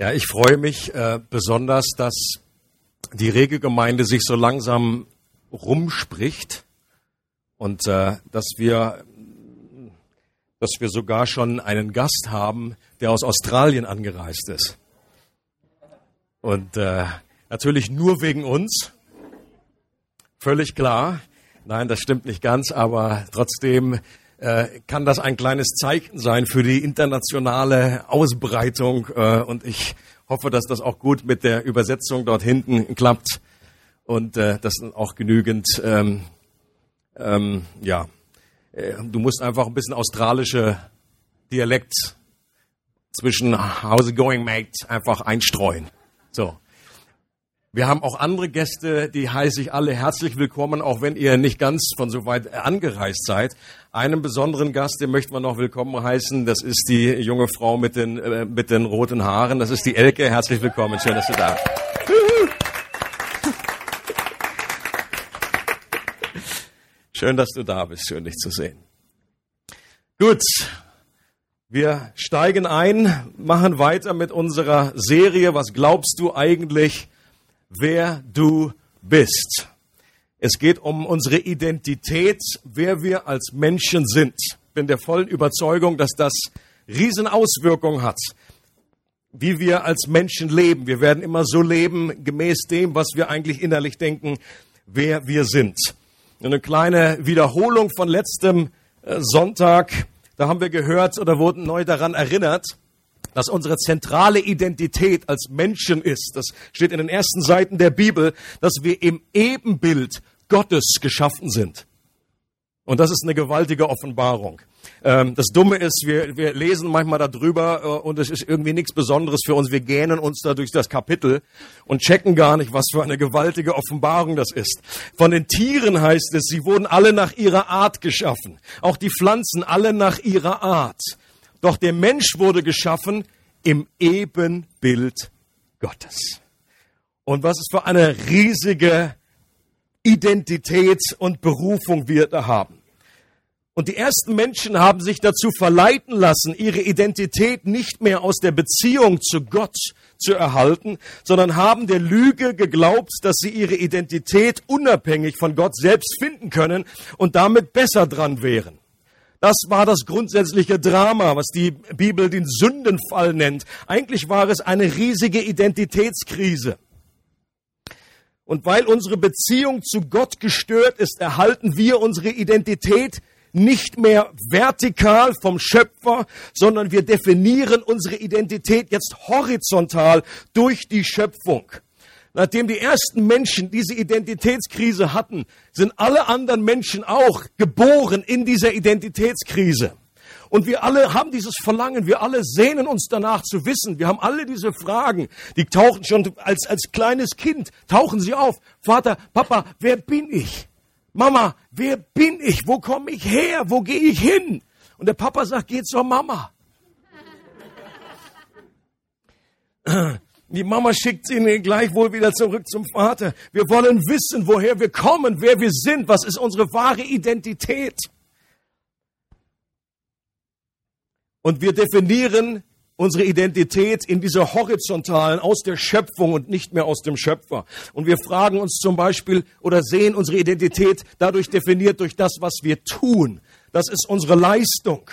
Ja, ich freue mich äh, besonders, dass die Regelgemeinde sich so langsam rumspricht und äh, dass wir dass wir sogar schon einen Gast haben, der aus Australien angereist ist. Und äh, natürlich nur wegen uns. Völlig klar. Nein, das stimmt nicht ganz, aber trotzdem kann das ein kleines Zeichen sein für die internationale Ausbreitung. Äh, und ich hoffe, dass das auch gut mit der Übersetzung dort hinten klappt und äh, dass auch genügend, ähm, ähm, ja, äh, du musst einfach ein bisschen australische Dialekt zwischen How's it going, mate, einfach einstreuen. So. Wir haben auch andere Gäste, die heiße ich alle herzlich willkommen, auch wenn ihr nicht ganz von so weit angereist seid. Einen besonderen Gast, den möchten wir noch willkommen heißen. Das ist die junge Frau mit den, äh, mit den roten Haaren. Das ist die Elke. Herzlich willkommen. Schön, dass du da bist. Schön, dass du da bist. Schön, dich zu sehen. Gut. Wir steigen ein, machen weiter mit unserer Serie. Was glaubst du eigentlich? Wer du bist. Es geht um unsere Identität, wer wir als Menschen sind. Ich bin der vollen Überzeugung, dass das Riesenauswirkungen hat, wie wir als Menschen leben. Wir werden immer so leben, gemäß dem, was wir eigentlich innerlich denken, wer wir sind. Eine kleine Wiederholung von letztem äh, Sonntag. Da haben wir gehört oder wurden neu daran erinnert, dass unsere zentrale Identität als Menschen ist. Das steht in den ersten Seiten der Bibel, dass wir im Ebenbild Gottes geschaffen sind. Und das ist eine gewaltige Offenbarung. Ähm, das Dumme ist, wir, wir lesen manchmal darüber äh, und es ist irgendwie nichts Besonderes für uns. Wir gähnen uns da durch das Kapitel und checken gar nicht, was für eine gewaltige Offenbarung das ist. Von den Tieren heißt es, sie wurden alle nach ihrer Art geschaffen. Auch die Pflanzen alle nach ihrer Art. Doch der Mensch wurde geschaffen im Ebenbild Gottes. Und was es für eine riesige Identität und Berufung wir da haben. Und die ersten Menschen haben sich dazu verleiten lassen, ihre Identität nicht mehr aus der Beziehung zu Gott zu erhalten, sondern haben der Lüge geglaubt, dass sie ihre Identität unabhängig von Gott selbst finden können und damit besser dran wären. Das war das grundsätzliche Drama, was die Bibel den Sündenfall nennt. Eigentlich war es eine riesige Identitätskrise. Und weil unsere Beziehung zu Gott gestört ist, erhalten wir unsere Identität nicht mehr vertikal vom Schöpfer, sondern wir definieren unsere Identität jetzt horizontal durch die Schöpfung. Nachdem die ersten Menschen diese Identitätskrise hatten, sind alle anderen Menschen auch geboren in dieser Identitätskrise. Und wir alle haben dieses Verlangen, wir alle sehnen uns danach zu wissen. Wir haben alle diese Fragen, die tauchen schon als, als kleines Kind, tauchen sie auf. Vater, Papa, wer bin ich? Mama, wer bin ich? Wo komme ich her? Wo gehe ich hin? Und der Papa sagt, geh zur Mama. Die Mama schickt ihn gleichwohl wieder zurück zum Vater. Wir wollen wissen, woher wir kommen, wer wir sind, was ist unsere wahre Identität. Und wir definieren unsere Identität in dieser horizontalen aus der Schöpfung und nicht mehr aus dem Schöpfer. Und wir fragen uns zum Beispiel oder sehen unsere Identität dadurch definiert durch das, was wir tun. Das ist unsere Leistung.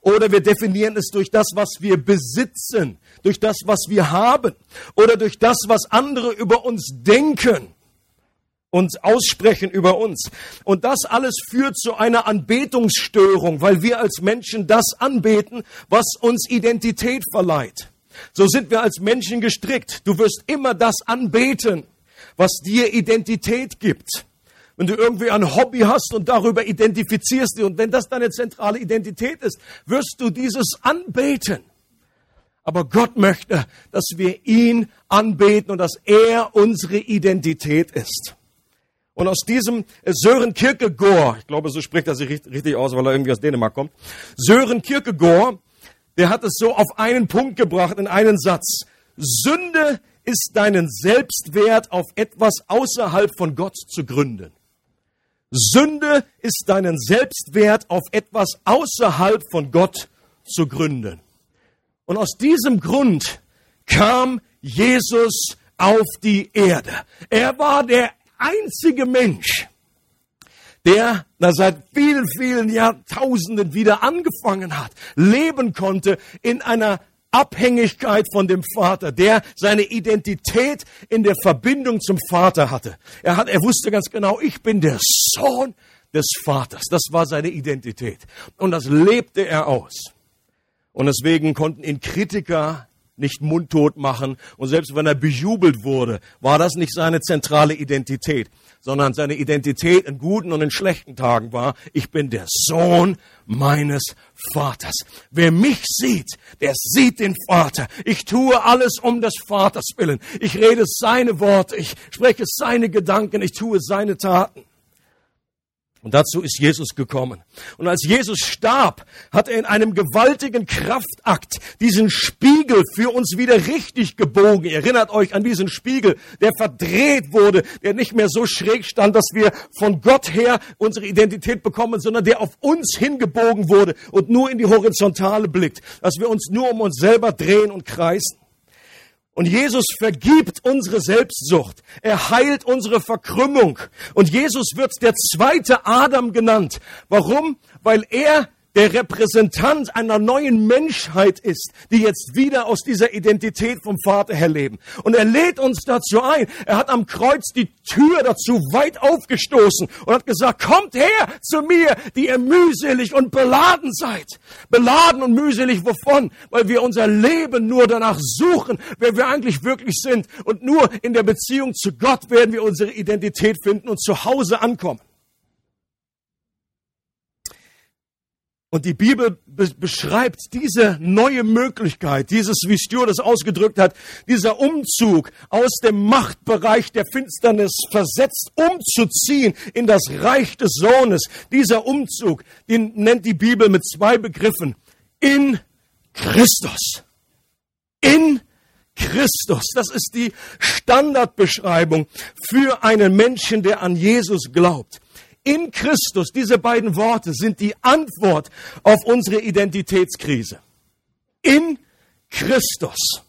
Oder wir definieren es durch das, was wir besitzen, durch das, was wir haben oder durch das, was andere über uns denken und aussprechen über uns. Und das alles führt zu einer Anbetungsstörung, weil wir als Menschen das anbeten, was uns Identität verleiht. So sind wir als Menschen gestrickt. Du wirst immer das anbeten, was dir Identität gibt. Wenn du irgendwie ein Hobby hast und darüber identifizierst dich und wenn das deine zentrale Identität ist, wirst du dieses anbeten. Aber Gott möchte, dass wir ihn anbeten und dass er unsere Identität ist. Und aus diesem Sören Kierkegaard, ich glaube, so spricht er sich richtig aus, weil er irgendwie aus Dänemark kommt, Sören Kierkegaard, der hat es so auf einen Punkt gebracht, in einen Satz. Sünde ist deinen Selbstwert auf etwas außerhalb von Gott zu gründen. Sünde ist deinen Selbstwert auf etwas außerhalb von Gott zu gründen. Und aus diesem Grund kam Jesus auf die Erde. Er war der einzige Mensch, der na, seit vielen, vielen Jahrtausenden wieder angefangen hat, leben konnte in einer Abhängigkeit von dem Vater, der seine Identität in der Verbindung zum Vater hatte. Er hat, er wusste ganz genau, ich bin der Sohn des Vaters. Das war seine Identität. Und das lebte er aus. Und deswegen konnten ihn Kritiker nicht mundtot machen. Und selbst wenn er bejubelt wurde, war das nicht seine zentrale Identität, sondern seine Identität in guten und in schlechten Tagen war, ich bin der Sohn meines Vaters. Wer mich sieht, der sieht den Vater. Ich tue alles um des Vaters willen. Ich rede seine Worte, ich spreche seine Gedanken, ich tue seine Taten. Und dazu ist Jesus gekommen. Und als Jesus starb, hat er in einem gewaltigen Kraftakt diesen Spiegel für uns wieder richtig gebogen. Ihr erinnert euch an diesen Spiegel, der verdreht wurde, der nicht mehr so schräg stand, dass wir von Gott her unsere Identität bekommen, sondern der auf uns hingebogen wurde und nur in die Horizontale blickt, dass wir uns nur um uns selber drehen und kreisen. Und Jesus vergibt unsere Selbstsucht. Er heilt unsere Verkrümmung. Und Jesus wird der zweite Adam genannt. Warum? Weil er der Repräsentant einer neuen Menschheit ist, die jetzt wieder aus dieser Identität vom Vater her leben. Und er lädt uns dazu ein. Er hat am Kreuz die Tür dazu weit aufgestoßen und hat gesagt, kommt her zu mir, die ihr mühselig und beladen seid. Beladen und mühselig wovon? Weil wir unser Leben nur danach suchen, wer wir eigentlich wirklich sind. Und nur in der Beziehung zu Gott werden wir unsere Identität finden und zu Hause ankommen. Und die Bibel be beschreibt diese neue Möglichkeit, dieses, wie Stuart es ausgedrückt hat, dieser Umzug aus dem Machtbereich der Finsternis versetzt, umzuziehen in das Reich des Sohnes. Dieser Umzug, den nennt die Bibel mit zwei Begriffen. In Christus. In Christus. Das ist die Standardbeschreibung für einen Menschen, der an Jesus glaubt in Christus, diese beiden Worte sind die Antwort auf unsere Identitätskrise. In Christus.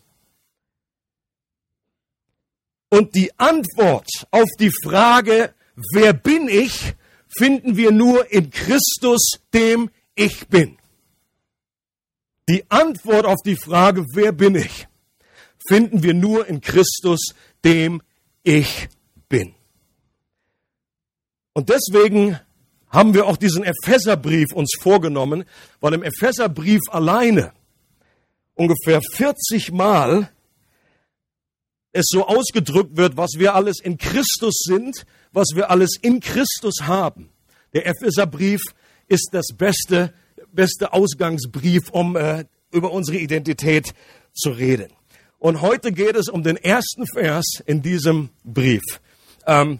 Und die Antwort auf die Frage, wer bin ich, finden wir nur in Christus, dem ich bin. Die Antwort auf die Frage, wer bin ich, finden wir nur in Christus, dem ich bin. Und deswegen haben wir auch diesen Epheserbrief uns vorgenommen, weil im Epheserbrief alleine ungefähr 40 Mal es so ausgedrückt wird, was wir alles in Christus sind, was wir alles in Christus haben. Der Epheserbrief ist das beste, beste Ausgangsbrief, um äh, über unsere Identität zu reden. Und heute geht es um den ersten Vers in diesem Brief. Ähm,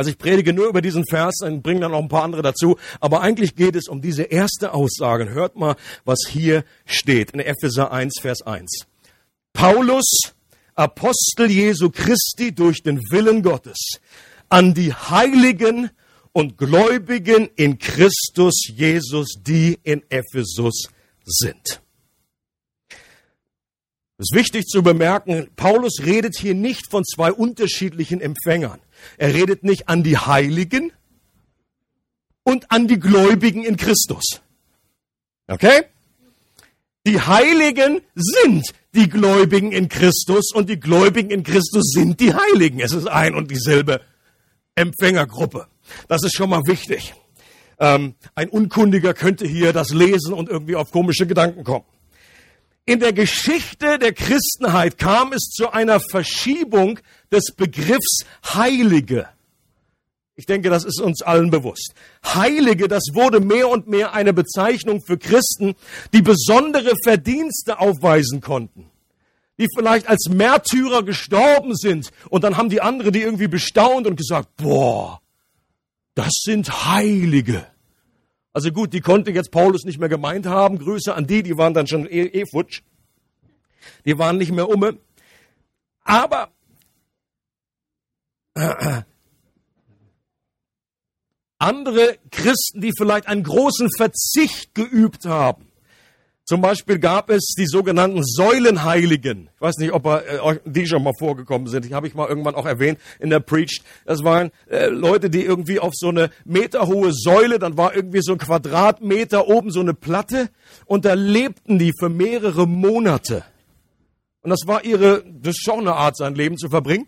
also ich predige nur über diesen Vers und bringe dann noch ein paar andere dazu. Aber eigentlich geht es um diese erste Aussage. Hört mal, was hier steht in Epheser 1, Vers 1. Paulus, Apostel Jesu Christi durch den Willen Gottes, an die Heiligen und Gläubigen in Christus Jesus, die in Ephesus sind. Es ist wichtig zu bemerken, Paulus redet hier nicht von zwei unterschiedlichen Empfängern. Er redet nicht an die Heiligen und an die Gläubigen in Christus. Okay? Die Heiligen sind die Gläubigen in Christus und die Gläubigen in Christus sind die Heiligen. Es ist ein und dieselbe Empfängergruppe. Das ist schon mal wichtig. Ähm, ein Unkundiger könnte hier das lesen und irgendwie auf komische Gedanken kommen. In der Geschichte der Christenheit kam es zu einer Verschiebung des Begriffs Heilige. Ich denke, das ist uns allen bewusst. Heilige, das wurde mehr und mehr eine Bezeichnung für Christen, die besondere Verdienste aufweisen konnten. Die vielleicht als Märtyrer gestorben sind und dann haben die anderen die irgendwie bestaunt und gesagt, boah, das sind Heilige. Also gut, die konnte jetzt Paulus nicht mehr gemeint haben. Grüße an die, die waren dann schon eh, eh futsch. Die waren nicht mehr umme. Aber andere Christen, die vielleicht einen großen Verzicht geübt haben, Zum Beispiel gab es die sogenannten Säulenheiligen. Ich weiß nicht, ob äh, die schon mal vorgekommen sind. Die habe ich mal irgendwann auch erwähnt in der Preached. Das waren äh, Leute, die irgendwie auf so eine meterhohe Säule, dann war irgendwie so ein Quadratmeter oben so eine Platte und da lebten die für mehrere Monate. Und das war ihre, das ist schon eine Art, sein Leben zu verbringen.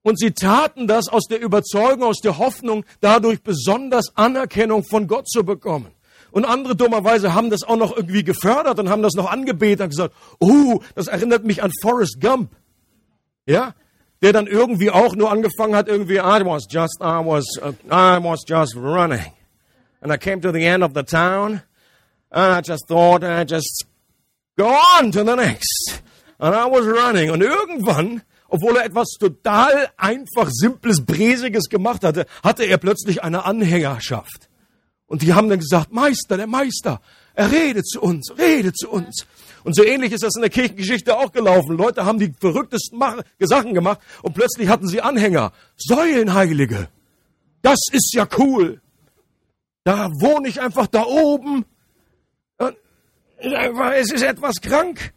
Und sie taten das aus der Überzeugung, aus der Hoffnung, dadurch besonders Anerkennung von Gott zu bekommen. Und andere dummerweise haben das auch noch irgendwie gefördert und haben das noch angebetet und gesagt, oh, das erinnert mich an Forrest Gump. Ja? Der dann irgendwie auch nur angefangen hat, irgendwie, I was just, I was, uh, I was just running. And I came to the end of the town. And I just thought, I just go on to the next. And I was running. Und irgendwann, obwohl er etwas total einfach, simples, bräsiges gemacht hatte, hatte er plötzlich eine Anhängerschaft. Und die haben dann gesagt, Meister, der Meister, er redet zu uns, redet zu uns. Und so ähnlich ist das in der Kirchengeschichte auch gelaufen. Leute haben die verrücktesten Sachen gemacht und plötzlich hatten sie Anhänger. Säulenheilige. Das ist ja cool. Da wohne ich einfach da oben. Es ist etwas krank.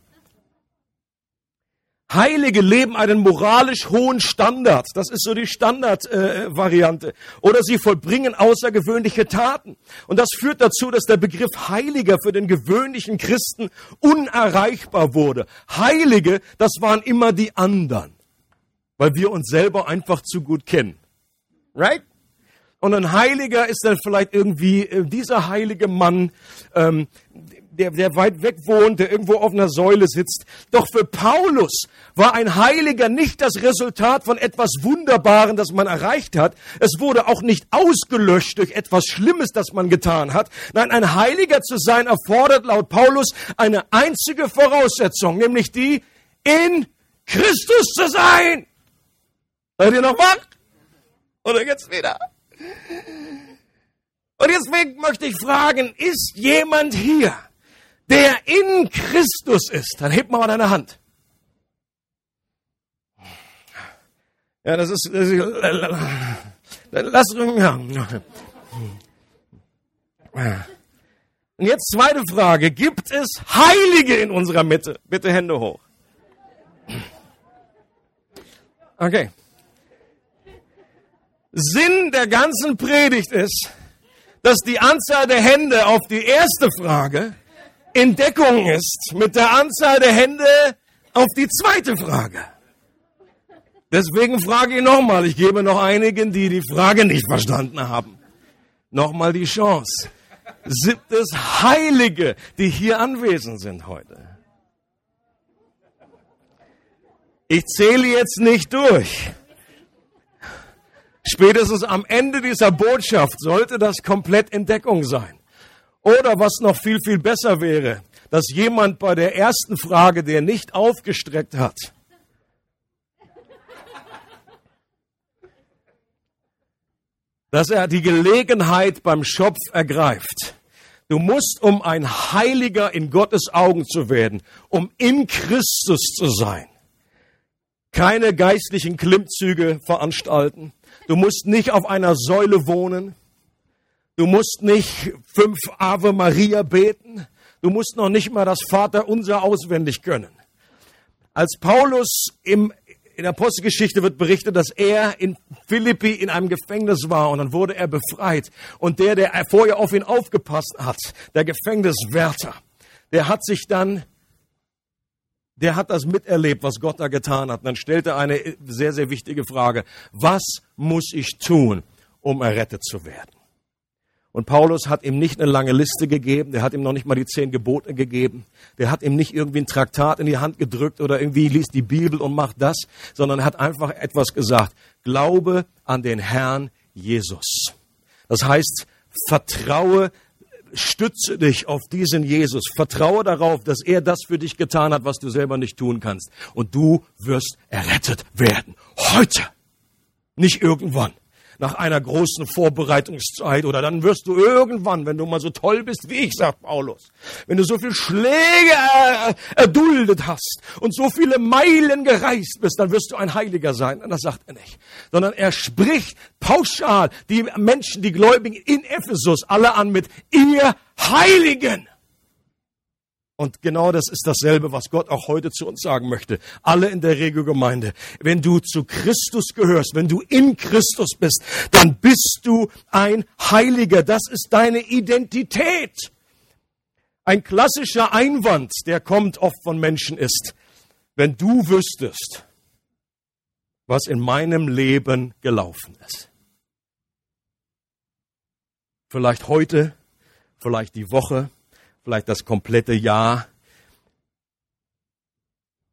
Heilige leben einen moralisch hohen Standard. Das ist so die Standardvariante. Äh, Oder sie vollbringen außergewöhnliche Taten. Und das führt dazu, dass der Begriff Heiliger für den gewöhnlichen Christen unerreichbar wurde. Heilige, das waren immer die anderen. Weil wir uns selber einfach zu gut kennen. Right? Und ein Heiliger ist dann vielleicht irgendwie äh, dieser heilige Mann, ähm, der, der weit weg wohnt, der irgendwo auf einer Säule sitzt. Doch für Paulus war ein Heiliger nicht das Resultat von etwas Wunderbaren, das man erreicht hat. Es wurde auch nicht ausgelöscht durch etwas Schlimmes, das man getan hat. Nein, ein Heiliger zu sein erfordert laut Paulus eine einzige Voraussetzung, nämlich die, in Christus zu sein. Seid ihr noch wach? Oder jetzt wieder? Und deswegen möchte ich fragen, ist jemand hier, der in Christus ist, dann heb mal deine Hand. Ja, das ist, das ist lass, ja. Und jetzt zweite Frage. Gibt es Heilige in unserer Mitte? Bitte Hände hoch. Okay. Sinn der ganzen Predigt ist, dass die Anzahl der Hände auf die erste Frage in Deckung ist mit der Anzahl der Hände auf die zweite Frage. Deswegen frage ich nochmal, ich gebe noch einigen, die die Frage nicht verstanden haben, nochmal die Chance. Sind es Heilige, die hier anwesend sind heute? Ich zähle jetzt nicht durch. Spätestens am Ende dieser Botschaft sollte das komplett in Deckung sein. Oder was noch viel, viel besser wäre, dass jemand bei der ersten Frage, der nicht aufgestreckt hat, dass er die Gelegenheit beim Schopf ergreift. Du musst, um ein Heiliger in Gottes Augen zu werden, um in Christus zu sein, keine geistlichen Klimmzüge veranstalten. Du musst nicht auf einer Säule wohnen. Du musst nicht fünf Ave Maria beten. Du musst noch nicht mal das Vater unser auswendig können. Als Paulus im, in der Apostelgeschichte wird berichtet, dass er in Philippi in einem Gefängnis war und dann wurde er befreit. Und der, der vorher auf ihn aufgepasst hat, der Gefängniswärter, der hat sich dann der hat das miterlebt, was Gott da getan hat. Und dann stellte er eine sehr, sehr wichtige Frage. Was muss ich tun, um errettet zu werden? Und Paulus hat ihm nicht eine lange Liste gegeben, der hat ihm noch nicht mal die zehn Gebote gegeben, der hat ihm nicht irgendwie ein Traktat in die Hand gedrückt oder irgendwie liest die Bibel und macht das, sondern er hat einfach etwas gesagt. Glaube an den Herrn Jesus. Das heißt, vertraue, stütze dich auf diesen Jesus, vertraue darauf, dass er das für dich getan hat, was du selber nicht tun kannst. Und du wirst errettet werden. Heute. Nicht irgendwann nach einer großen Vorbereitungszeit oder dann wirst du irgendwann, wenn du mal so toll bist wie ich, sagt Paulus, wenn du so viel Schläge erduldet hast und so viele Meilen gereist bist, dann wirst du ein Heiliger sein. Und das sagt er nicht, sondern er spricht pauschal die Menschen, die Gläubigen in Ephesus alle an mit ihr Heiligen. Und genau das ist dasselbe, was Gott auch heute zu uns sagen möchte. Alle in der Regelgemeinde. Wenn du zu Christus gehörst, wenn du in Christus bist, dann bist du ein Heiliger. Das ist deine Identität. Ein klassischer Einwand, der kommt oft von Menschen ist, wenn du wüsstest, was in meinem Leben gelaufen ist. Vielleicht heute, vielleicht die Woche, vielleicht das komplette Jahr.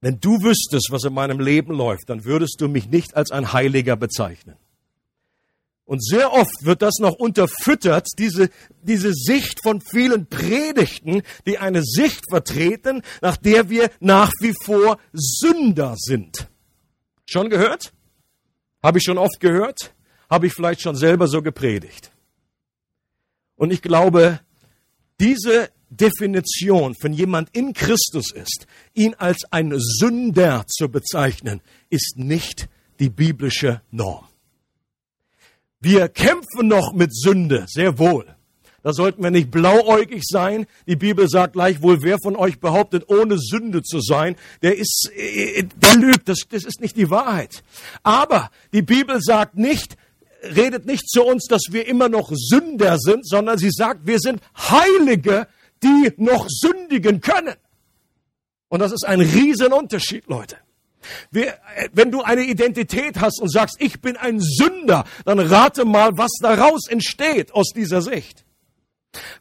Wenn du wüsstest, was in meinem Leben läuft, dann würdest du mich nicht als ein Heiliger bezeichnen. Und sehr oft wird das noch unterfüttert, diese, diese Sicht von vielen Predigten, die eine Sicht vertreten, nach der wir nach wie vor Sünder sind. Schon gehört? Habe ich schon oft gehört? Habe ich vielleicht schon selber so gepredigt? Und ich glaube, diese Definition von jemand in Christus ist, ihn als ein Sünder zu bezeichnen, ist nicht die biblische Norm. Wir kämpfen noch mit Sünde, sehr wohl. Da sollten wir nicht blauäugig sein. Die Bibel sagt gleichwohl, wer von euch behauptet, ohne Sünde zu sein, der ist, äh, der lügt. Das, das ist nicht die Wahrheit. Aber die Bibel sagt nicht, redet nicht zu uns, dass wir immer noch Sünder sind, sondern sie sagt, wir sind Heilige, die noch sündigen können. Und das ist ein Riesenunterschied, Leute. Äh, wenn du eine Identität hast und sagst, ich bin ein Sünder, dann rate mal, was daraus entsteht aus dieser Sicht.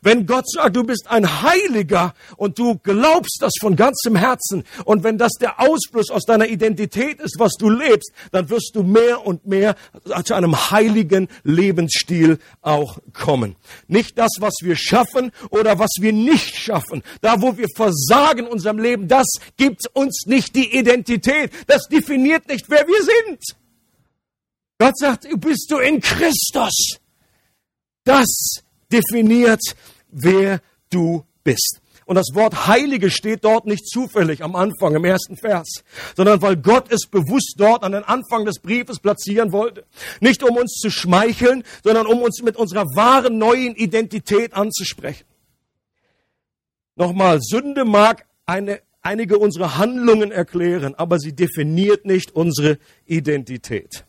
Wenn Gott sagt, du bist ein Heiliger und du glaubst das von ganzem Herzen und wenn das der Ausfluss aus deiner Identität ist, was du lebst, dann wirst du mehr und mehr zu einem heiligen Lebensstil auch kommen. Nicht das, was wir schaffen oder was wir nicht schaffen. Da, wo wir versagen in unserem Leben, das gibt uns nicht die Identität. Das definiert nicht, wer wir sind. Gott sagt, bist du in Christus. Das definiert, wer du bist. Und das Wort Heilige steht dort nicht zufällig am Anfang, im ersten Vers, sondern weil Gott es bewusst dort an den Anfang des Briefes platzieren wollte. Nicht um uns zu schmeicheln, sondern um uns mit unserer wahren neuen Identität anzusprechen. Nochmal, Sünde mag eine, einige unserer Handlungen erklären, aber sie definiert nicht unsere Identität.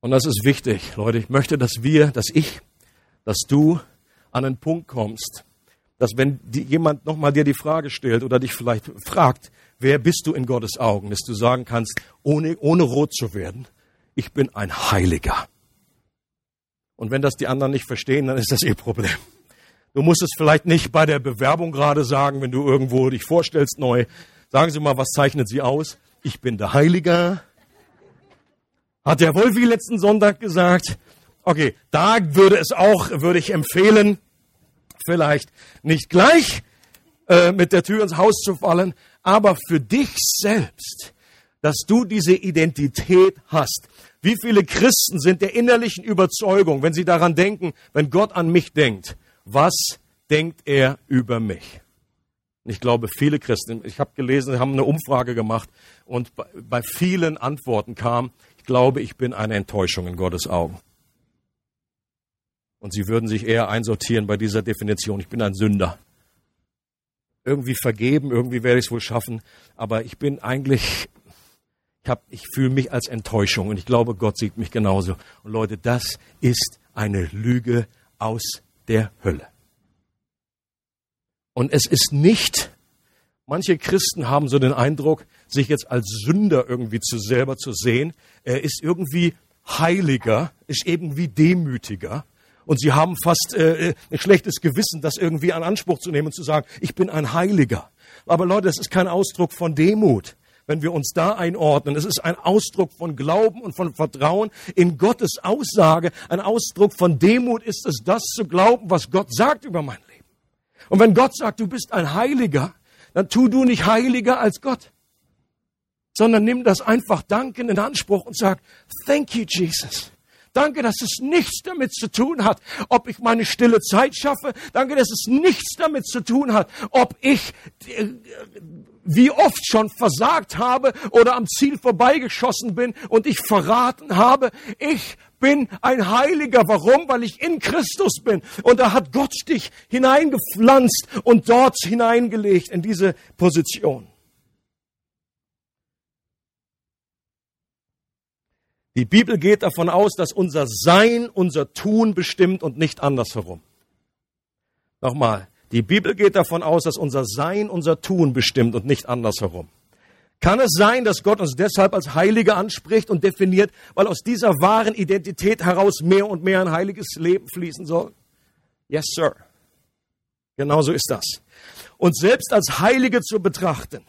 Und das ist wichtig, Leute. Ich möchte, dass wir, dass ich, dass du an einen Punkt kommst, dass wenn die, jemand nochmal dir die Frage stellt oder dich vielleicht fragt, wer bist du in Gottes Augen, dass du sagen kannst, ohne, ohne rot zu werden, ich bin ein Heiliger. Und wenn das die anderen nicht verstehen, dann ist das ihr Problem. Du musst es vielleicht nicht bei der Bewerbung gerade sagen, wenn du irgendwo dich vorstellst neu. Sagen Sie mal, was zeichnet Sie aus? Ich bin der Heiliger hat der Wolfi letzten Sonntag gesagt. Okay, da würde es auch, würde ich empfehlen, vielleicht nicht gleich äh, mit der Tür ins Haus zu fallen, aber für dich selbst, dass du diese Identität hast. Wie viele Christen sind der innerlichen Überzeugung, wenn sie daran denken, wenn Gott an mich denkt, was denkt er über mich? Ich glaube, viele Christen, ich habe gelesen, sie haben eine Umfrage gemacht und bei vielen Antworten kam, glaube, ich bin eine Enttäuschung in Gottes Augen. Und sie würden sich eher einsortieren bei dieser Definition, ich bin ein Sünder. Irgendwie vergeben, irgendwie werde ich es wohl schaffen, aber ich bin eigentlich, ich, ich fühle mich als Enttäuschung und ich glaube, Gott sieht mich genauso. Und Leute, das ist eine Lüge aus der Hölle. Und es ist nicht Manche Christen haben so den Eindruck, sich jetzt als Sünder irgendwie zu selber zu sehen. Er ist irgendwie heiliger, ist irgendwie demütiger. Und sie haben fast äh, ein schlechtes Gewissen, das irgendwie an Anspruch zu nehmen und zu sagen, ich bin ein Heiliger. Aber Leute, das ist kein Ausdruck von Demut, wenn wir uns da einordnen. Es ist ein Ausdruck von Glauben und von Vertrauen in Gottes Aussage. Ein Ausdruck von Demut ist es, das zu glauben, was Gott sagt über mein Leben. Und wenn Gott sagt, du bist ein Heiliger, dann tu du nicht heiliger als Gott, sondern nimm das einfach Danken in Anspruch und sag, thank you, Jesus. Danke, dass es nichts damit zu tun hat, ob ich meine stille Zeit schaffe. Danke, dass es nichts damit zu tun hat, ob ich äh, wie oft schon versagt habe oder am Ziel vorbeigeschossen bin und ich verraten habe, ich bin ein Heiliger. Warum? Weil ich in Christus bin. Und da hat Gott dich hineingepflanzt und dort hineingelegt in diese Position. Die Bibel geht davon aus, dass unser Sein, unser Tun bestimmt und nicht andersherum. Nochmal, die Bibel geht davon aus, dass unser Sein, unser Tun bestimmt und nicht andersherum. Kann es sein, dass Gott uns deshalb als Heilige anspricht und definiert, weil aus dieser wahren Identität heraus mehr und mehr ein heiliges Leben fließen soll? Yes, sir. Genauso ist das. Und selbst als Heilige zu betrachten,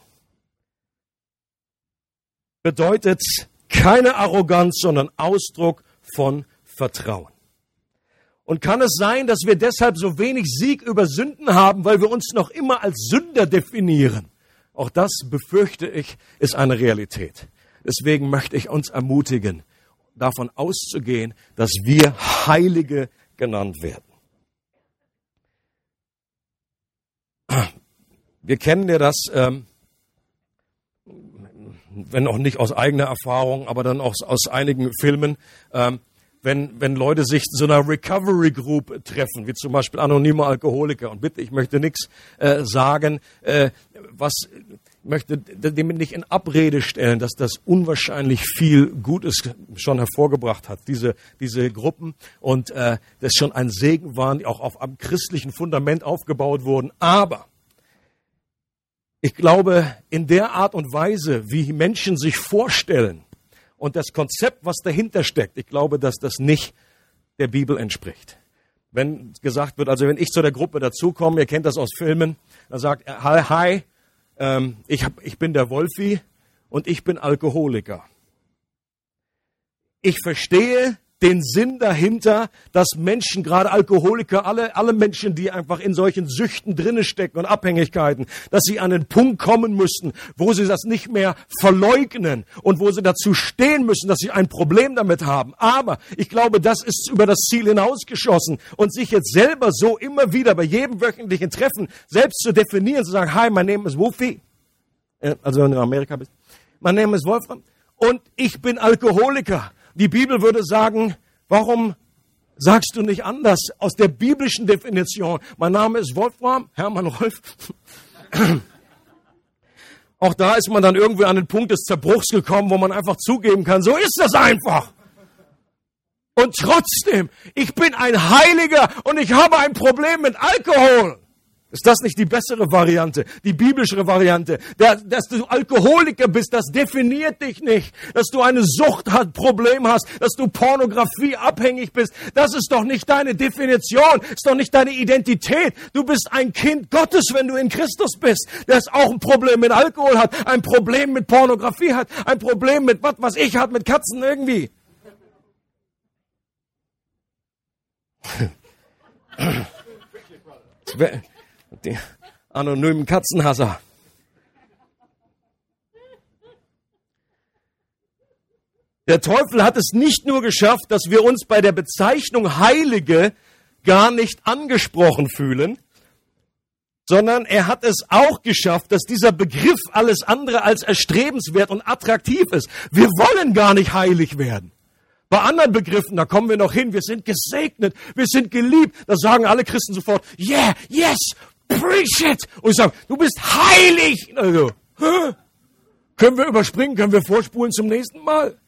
bedeutet keine Arroganz, sondern Ausdruck von Vertrauen. Und kann es sein, dass wir deshalb so wenig Sieg über Sünden haben, weil wir uns noch immer als Sünder definieren? Auch das befürchte ich, ist eine Realität. Deswegen möchte ich uns ermutigen, davon auszugehen, dass wir Heilige genannt werden. Wir kennen ja das, ähm, wenn auch nicht aus eigener Erfahrung, aber dann auch aus einigen Filmen. Ähm, wenn, wenn Leute sich zu einer Recovery Group treffen, wie zum Beispiel anonyme Alkoholiker. Und bitte, ich möchte nichts äh, sagen, äh, was möchte dem nicht in Abrede stellen, dass das unwahrscheinlich viel Gutes schon hervorgebracht hat, diese, diese Gruppen. Und äh, das schon ein Segen waren, die auch auf einem christlichen Fundament aufgebaut wurden. Aber ich glaube, in der Art und Weise, wie Menschen sich vorstellen, und das Konzept, was dahinter steckt, ich glaube, dass das nicht der Bibel entspricht. Wenn gesagt wird, also wenn ich zu der Gruppe dazukomme, ihr kennt das aus Filmen, dann sagt er, hi, hi ähm, ich, hab, ich bin der Wolfi und ich bin Alkoholiker. Ich verstehe den Sinn dahinter, dass Menschen, gerade Alkoholiker, alle, alle Menschen, die einfach in solchen Süchten drinnen stecken und Abhängigkeiten, dass sie an den Punkt kommen müssten, wo sie das nicht mehr verleugnen und wo sie dazu stehen müssen, dass sie ein Problem damit haben. Aber ich glaube, das ist über das Ziel hinausgeschossen und sich jetzt selber so immer wieder bei jedem wöchentlichen Treffen selbst zu definieren, zu sagen, hi, mein Name ist äh, also wenn du in Amerika bist, mein Name ist Wolfram und ich bin Alkoholiker. Die Bibel würde sagen, warum sagst du nicht anders aus der biblischen Definition? Mein Name ist Wolfram, Hermann Rolf. Auch da ist man dann irgendwie an den Punkt des Zerbruchs gekommen, wo man einfach zugeben kann, so ist das einfach. Und trotzdem, ich bin ein Heiliger und ich habe ein Problem mit Alkohol. Ist das nicht die bessere Variante, die biblische Variante? dass du Alkoholiker bist, das definiert dich nicht. Dass du eine Sucht hat, Problem hast, dass du Pornografie abhängig bist, das ist doch nicht deine Definition, ist doch nicht deine Identität. Du bist ein Kind Gottes, wenn du in Christus bist, der auch ein Problem mit Alkohol hat, ein Problem mit Pornografie hat, ein Problem mit was, was ich hat, mit Katzen irgendwie. die anonymen Katzenhasser. Der Teufel hat es nicht nur geschafft, dass wir uns bei der Bezeichnung Heilige gar nicht angesprochen fühlen, sondern er hat es auch geschafft, dass dieser Begriff alles andere als erstrebenswert und attraktiv ist. Wir wollen gar nicht heilig werden. Bei anderen Begriffen, da kommen wir noch hin, wir sind gesegnet, wir sind geliebt, da sagen alle Christen sofort, yeah, yes, preach it. Und ich sage, du bist heilig. Also, hä? können wir überspringen, können wir vorspulen zum nächsten Mal?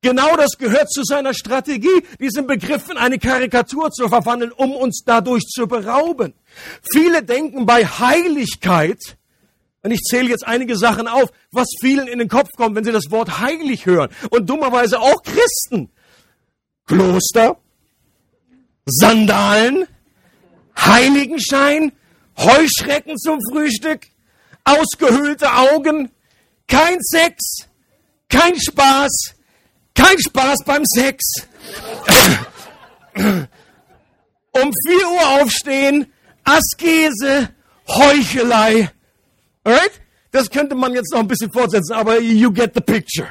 Genau das gehört zu seiner Strategie, diesen Begriff in eine Karikatur zu verwandeln, um uns dadurch zu berauben. Viele denken bei Heiligkeit, und ich zähle jetzt einige Sachen auf, was vielen in den Kopf kommt, wenn sie das Wort heilig hören. Und dummerweise auch Christen. Kloster, Sandalen, Heiligenschein, Heuschrecken zum Frühstück, ausgehöhlte Augen, kein Sex, kein Spaß, kein Spaß beim Sex. um 4 Uhr aufstehen, Askese, Heuchelei. Alright? Das könnte man jetzt noch ein bisschen fortsetzen, aber you get the picture.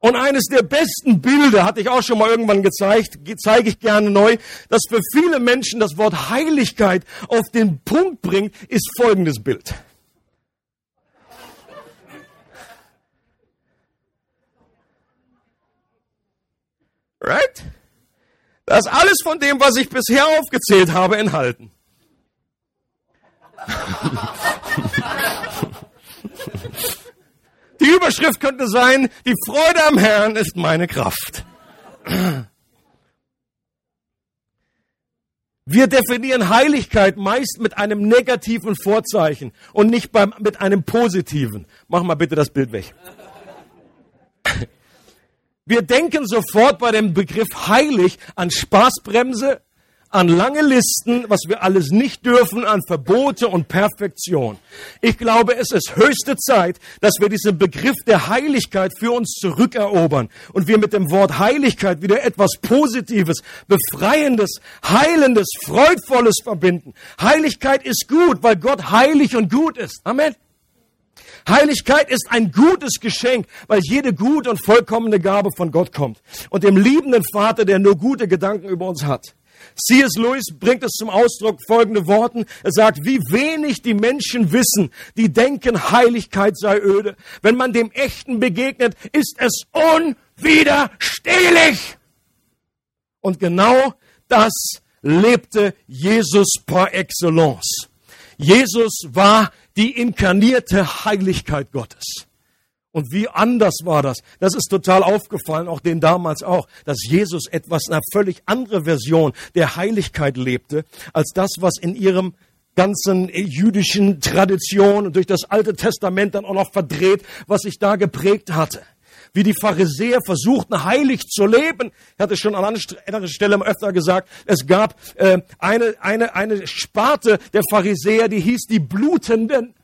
Und eines der besten Bilder, hatte ich auch schon mal irgendwann gezeigt, zeige ich gerne neu, das für viele Menschen das Wort Heiligkeit auf den Punkt bringt, ist folgendes Bild. Right? Da ist alles von dem, was ich bisher aufgezählt habe, enthalten. Die Überschrift könnte sein, die Freude am Herrn ist meine Kraft. Wir definieren Heiligkeit meist mit einem negativen Vorzeichen und nicht beim, mit einem positiven. Mach mal bitte das Bild weg. Wir denken sofort bei dem Begriff heilig an Spaßbremse, an lange Listen, was wir alles nicht dürfen, an Verbote und Perfektion. Ich glaube, es ist höchste Zeit, dass wir diesen Begriff der Heiligkeit für uns zurückerobern und wir mit dem Wort Heiligkeit wieder etwas Positives, Befreiendes, Heilendes, Freudvolles verbinden. Heiligkeit ist gut, weil Gott heilig und gut ist. Amen. Heiligkeit ist ein gutes Geschenk, weil jede gute und vollkommene Gabe von Gott kommt und dem liebenden Vater, der nur gute Gedanken über uns hat. C.S. Lewis bringt es zum Ausdruck folgende Worten. Er sagt, wie wenig die Menschen wissen, die denken, Heiligkeit sei öde. Wenn man dem Echten begegnet, ist es unwiderstehlich. Und genau das lebte Jesus par excellence. Jesus war die inkarnierte Heiligkeit Gottes. Und wie anders war das? Das ist total aufgefallen, auch denen damals auch, dass Jesus etwas, eine völlig andere Version der Heiligkeit lebte, als das, was in ihrem ganzen jüdischen Tradition und durch das Alte Testament dann auch noch verdreht, was sich da geprägt hatte. Wie die Pharisäer versuchten, heilig zu leben. Ich hatte schon an anderer Stelle öfter gesagt, es gab äh, eine, eine, eine Sparte der Pharisäer, die hieß die Blutenden.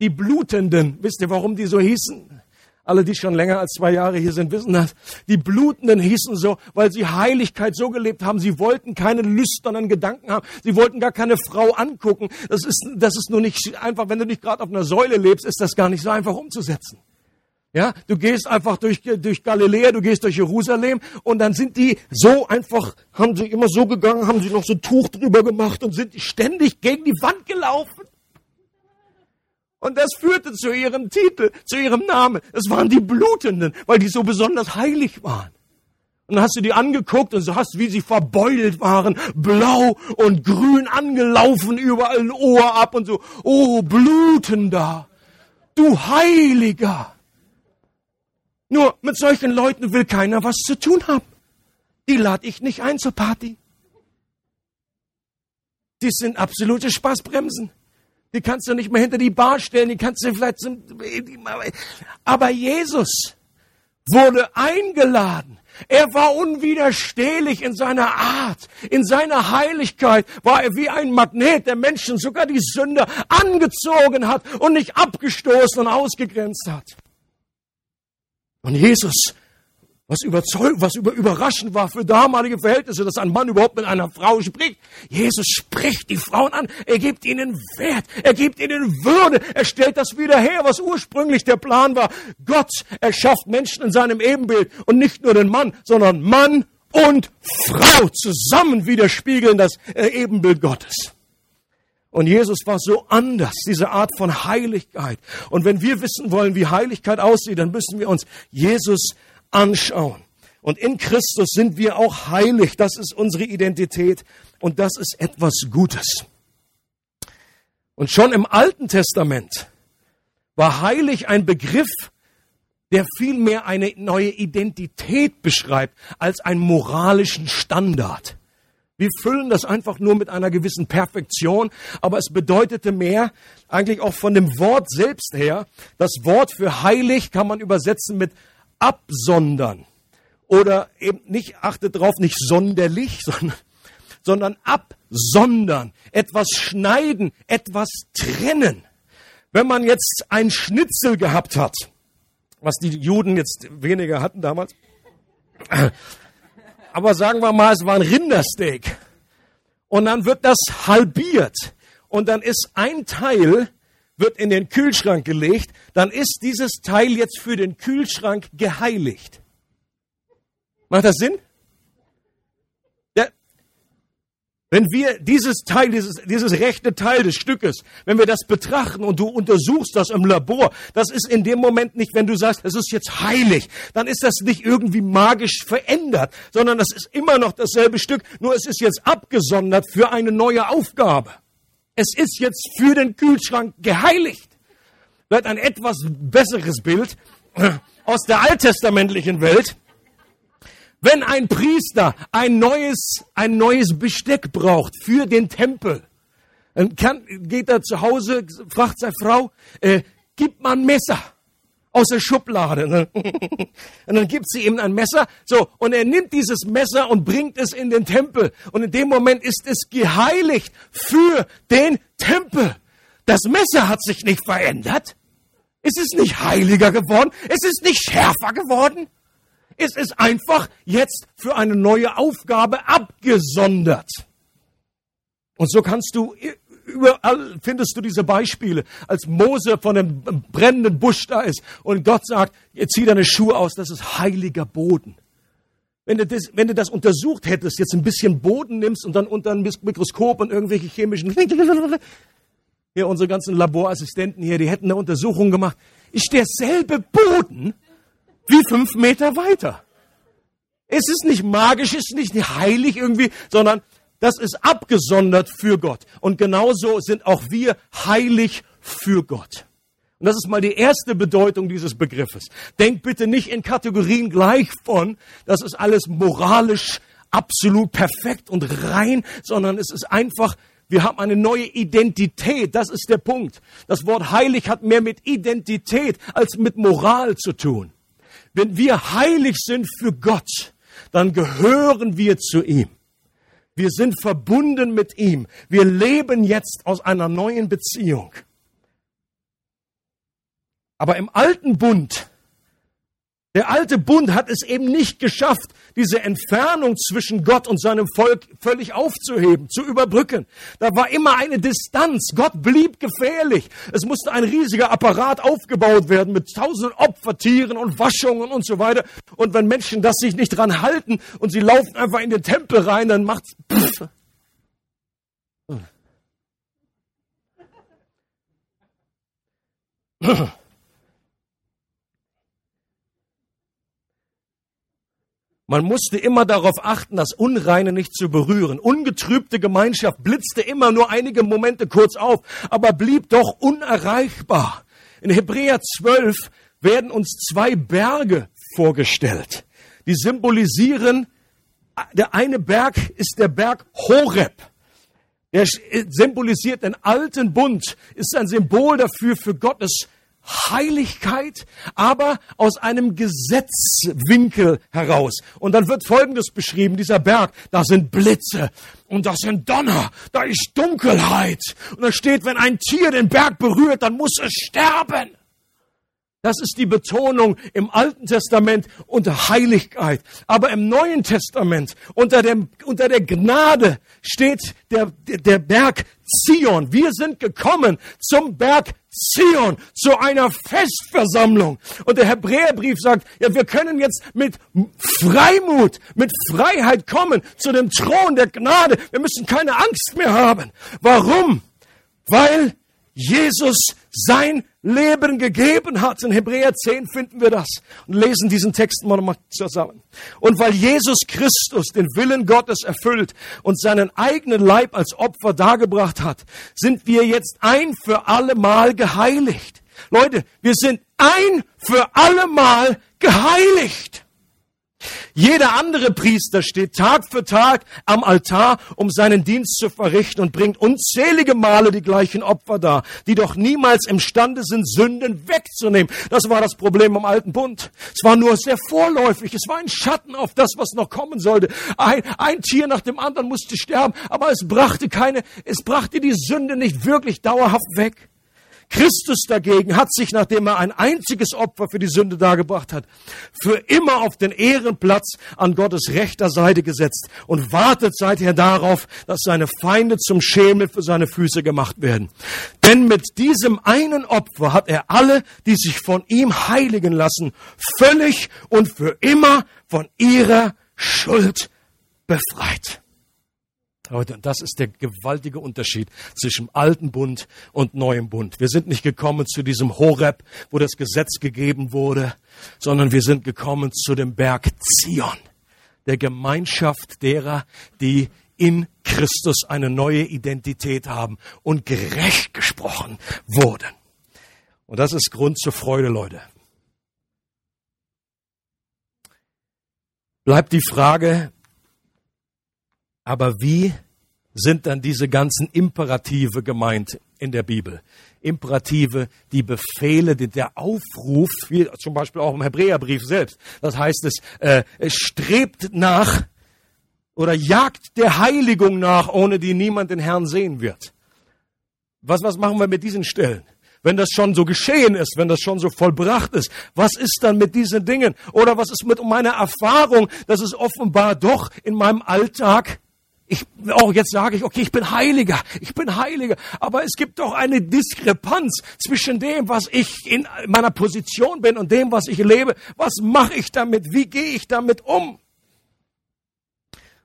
Die Blutenden, wisst ihr, warum die so hießen? Alle, die schon länger als zwei Jahre hier sind, wissen das. Die Blutenden hießen so, weil sie Heiligkeit so gelebt haben. Sie wollten keine lüsternen Gedanken haben. Sie wollten gar keine Frau angucken. Das ist, das ist nur nicht einfach, wenn du nicht gerade auf einer Säule lebst, ist das gar nicht so einfach umzusetzen. Ja, du gehst einfach durch, durch Galiläa, du gehst durch Jerusalem und dann sind die so einfach, haben sie immer so gegangen, haben sie noch so ein Tuch drüber gemacht und sind ständig gegen die Wand gelaufen. Und das führte zu ihrem Titel, zu ihrem Namen. Es waren die Blutenden, weil die so besonders heilig waren. Und dann hast du die angeguckt und so hast, wie sie verbeult waren, blau und grün angelaufen, überall ein Ohr ab und so, oh, blutender, du Heiliger. Nur mit solchen Leuten will keiner was zu tun haben. Die lade ich nicht ein zur Party. Die sind absolute Spaßbremsen. Die kannst du nicht mehr hinter die Bar stellen, die kannst du vielleicht zum, aber Jesus wurde eingeladen. Er war unwiderstehlich in seiner Art, in seiner Heiligkeit war er wie ein Magnet, der Menschen, sogar die Sünder, angezogen hat und nicht abgestoßen und ausgegrenzt hat. Und Jesus was überzeugend, was über, überraschend war für damalige Verhältnisse, dass ein Mann überhaupt mit einer Frau spricht. Jesus spricht die Frauen an. Er gibt ihnen Wert. Er gibt ihnen Würde. Er stellt das wieder her, was ursprünglich der Plan war. Gott erschafft Menschen in seinem Ebenbild und nicht nur den Mann, sondern Mann und Frau zusammen widerspiegeln das äh, Ebenbild Gottes. Und Jesus war so anders, diese Art von Heiligkeit. Und wenn wir wissen wollen, wie Heiligkeit aussieht, dann müssen wir uns Jesus anschauen. Und in Christus sind wir auch heilig. Das ist unsere Identität und das ist etwas Gutes. Und schon im Alten Testament war heilig ein Begriff, der vielmehr eine neue Identität beschreibt als einen moralischen Standard. Wir füllen das einfach nur mit einer gewissen Perfektion, aber es bedeutete mehr, eigentlich auch von dem Wort selbst her. Das Wort für heilig kann man übersetzen mit absondern. Oder eben nicht, achte drauf, nicht sonderlich, sondern, sondern absondern. Etwas schneiden, etwas trennen. Wenn man jetzt ein Schnitzel gehabt hat, was die Juden jetzt weniger hatten damals, aber sagen wir mal, es war ein Rindersteak. Und dann wird das halbiert. Und dann ist ein Teil wird in den Kühlschrank gelegt, dann ist dieses Teil jetzt für den Kühlschrank geheiligt. Macht das Sinn? Der, Wenn wir dieses Teil, dieses, dieses rechte Teil des Stückes, wenn wir das betrachten und du untersuchst das im Labor, das ist in dem Moment nicht, wenn du sagst, es ist jetzt heilig, dann ist das nicht irgendwie magisch verändert, sondern das ist immer noch dasselbe Stück, nur es ist jetzt abgesondert für eine neue Aufgabe. Es ist jetzt für den Kühlschrank geheiligt. Vielleicht ein etwas besseres Bild aus der alttestamentlichen Welt. Wenn ein Priester ein neues, ein neues Besteck braucht für den Tempel, dann kann, geht er zu Hause, fragt seine Frau, äh, gib mal ein Messer aus der Schublade. Und dann gibt sie ihm ein Messer. So, und er nimmt dieses Messer und bringt es in den Tempel. Und in dem Moment ist es geheiligt für den Tempel. Das Messer hat sich nicht verändert. Es ist nicht heiliger geworden. Es ist nicht schärfer geworden. Es ist einfach jetzt für eine neue Aufgabe abgesondert. Und so kannst du überall findest du diese Beispiele, als Mose von dem brennenden Busch da ist und Gott sagt, zieh deine Schuhe aus, das ist heiliger Boden. Wenn du, das, wenn du das untersucht hättest, jetzt ein bisschen Boden nimmst und dann unter ein Mikroskop und irgendwelche chemischen, hier unsere ganzen Laborassistenten hier, die hätten eine Untersuchung gemacht, ist derselbe Boden, wie fünf Meter weiter. Es ist nicht magisch, es ist nicht heilig irgendwie, sondern das ist abgesondert für Gott. Und genauso sind auch wir heilig für Gott. Und das ist mal die erste Bedeutung dieses Begriffes. Denk bitte nicht in Kategorien gleich von, das ist alles moralisch absolut perfekt und rein, sondern es ist einfach, wir haben eine neue Identität. Das ist der Punkt. Das Wort heilig hat mehr mit Identität als mit Moral zu tun. Wenn wir heilig sind für Gott, dann gehören wir zu ihm. Wir sind verbunden mit ihm. Wir leben jetzt aus einer neuen Beziehung. Aber im alten Bund der alte Bund hat es eben nicht geschafft, diese Entfernung zwischen Gott und seinem Volk völlig aufzuheben, zu überbrücken. Da war immer eine Distanz. Gott blieb gefährlich. Es musste ein riesiger Apparat aufgebaut werden mit tausenden Opfertieren und Waschungen und so weiter. Und wenn Menschen das sich nicht dran halten und sie laufen einfach in den Tempel rein, dann macht's pff. Man musste immer darauf achten, das Unreine nicht zu berühren. Ungetrübte Gemeinschaft blitzte immer nur einige Momente kurz auf, aber blieb doch unerreichbar. In Hebräer 12 werden uns zwei Berge vorgestellt. Die symbolisieren, der eine Berg ist der Berg Horeb. Er symbolisiert den alten Bund, ist ein Symbol dafür für Gottes Heiligkeit, aber aus einem Gesetzwinkel heraus. Und dann wird Folgendes beschrieben, dieser Berg, da sind Blitze und das sind Donner, da ist Dunkelheit. Und da steht, wenn ein Tier den Berg berührt, dann muss es sterben. Das ist die Betonung im Alten Testament unter Heiligkeit. Aber im Neuen Testament unter, dem, unter der Gnade steht der, der Berg Zion. Wir sind gekommen zum Berg Zion, zu einer Festversammlung. Und der Hebräerbrief sagt, ja, wir können jetzt mit Freimut, mit Freiheit kommen zu dem Thron der Gnade. Wir müssen keine Angst mehr haben. Warum? Weil Jesus sein Leben gegeben hat. In Hebräer 10 finden wir das und lesen diesen Text mal nochmal zusammen. Und weil Jesus Christus den Willen Gottes erfüllt und seinen eigenen Leib als Opfer dargebracht hat, sind wir jetzt ein für alle Mal geheiligt. Leute, wir sind ein für alle Mal geheiligt. Jeder andere Priester steht Tag für Tag am Altar, um seinen Dienst zu verrichten und bringt unzählige Male die gleichen Opfer dar, die doch niemals imstande sind, Sünden wegzunehmen. Das war das Problem im alten Bund. Es war nur sehr vorläufig. Es war ein Schatten auf das, was noch kommen sollte. Ein, ein Tier nach dem anderen musste sterben, aber es brachte keine, es brachte die Sünde nicht wirklich dauerhaft weg. Christus dagegen hat sich, nachdem er ein einziges Opfer für die Sünde dargebracht hat, für immer auf den Ehrenplatz an Gottes rechter Seite gesetzt und wartet seither darauf, dass seine Feinde zum Schemel für seine Füße gemacht werden. Denn mit diesem einen Opfer hat er alle, die sich von ihm heiligen lassen, völlig und für immer von ihrer Schuld befreit. Leute, das ist der gewaltige Unterschied zwischen alten Bund und neuem Bund. Wir sind nicht gekommen zu diesem Horeb, wo das Gesetz gegeben wurde, sondern wir sind gekommen zu dem Berg Zion, der Gemeinschaft derer, die in Christus eine neue Identität haben und gerecht gesprochen wurden. Und das ist Grund zur Freude, Leute. Bleibt die Frage, aber wie sind dann diese ganzen Imperative gemeint in der Bibel? Imperative, die Befehle, der Aufruf, wie zum Beispiel auch im Hebräerbrief selbst. Das heißt es, äh, es strebt nach oder jagt der Heiligung nach, ohne die niemand den Herrn sehen wird. Was, was machen wir mit diesen Stellen? Wenn das schon so geschehen ist, wenn das schon so vollbracht ist, was ist dann mit diesen Dingen? Oder was ist mit meiner Erfahrung, dass es offenbar doch in meinem Alltag ich, auch jetzt sage ich, okay, ich bin Heiliger, ich bin Heiliger, aber es gibt doch eine Diskrepanz zwischen dem, was ich in meiner Position bin und dem, was ich lebe. Was mache ich damit? Wie gehe ich damit um?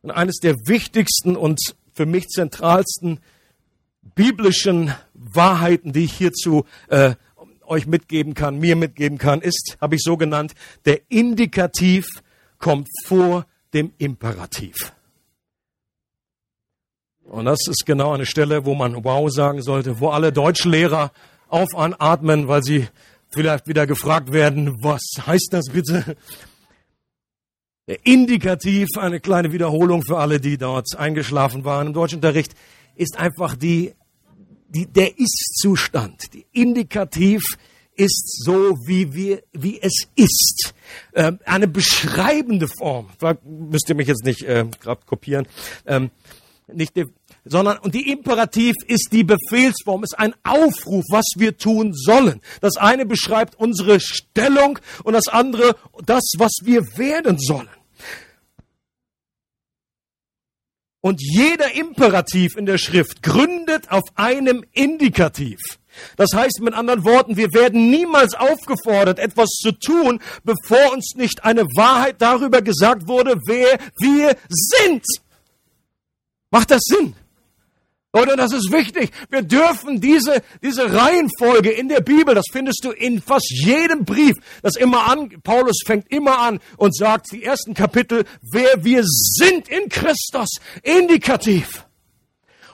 Und eines der wichtigsten und für mich zentralsten biblischen Wahrheiten, die ich hierzu äh, euch mitgeben kann, mir mitgeben kann, ist, habe ich so genannt, der Indikativ kommt vor dem Imperativ. Und das ist genau eine Stelle, wo man wow sagen sollte, wo alle Deutschlehrer aufatmen, weil sie vielleicht wieder gefragt werden, was heißt das bitte? Indikativ, eine kleine Wiederholung für alle, die dort eingeschlafen waren im Deutschunterricht, ist einfach die, die, der Ist-Zustand. Die Indikativ ist so, wie, wir, wie es ist. Ähm, eine beschreibende Form. Da müsst ihr mich jetzt nicht äh, gerade kopieren. Ähm, nicht sondern und die Imperativ ist die Befehlsform, ist ein Aufruf, was wir tun sollen. Das eine beschreibt unsere Stellung und das andere das, was wir werden sollen. Und jeder Imperativ in der Schrift gründet auf einem Indikativ. Das heißt mit anderen Worten, wir werden niemals aufgefordert, etwas zu tun, bevor uns nicht eine Wahrheit darüber gesagt wurde, wer wir sind. Macht das Sinn? Oder das ist wichtig. Wir dürfen diese, diese Reihenfolge in der Bibel, das findest du in fast jedem Brief, das immer an, Paulus fängt immer an und sagt, die ersten Kapitel, wer wir sind in Christus, indikativ.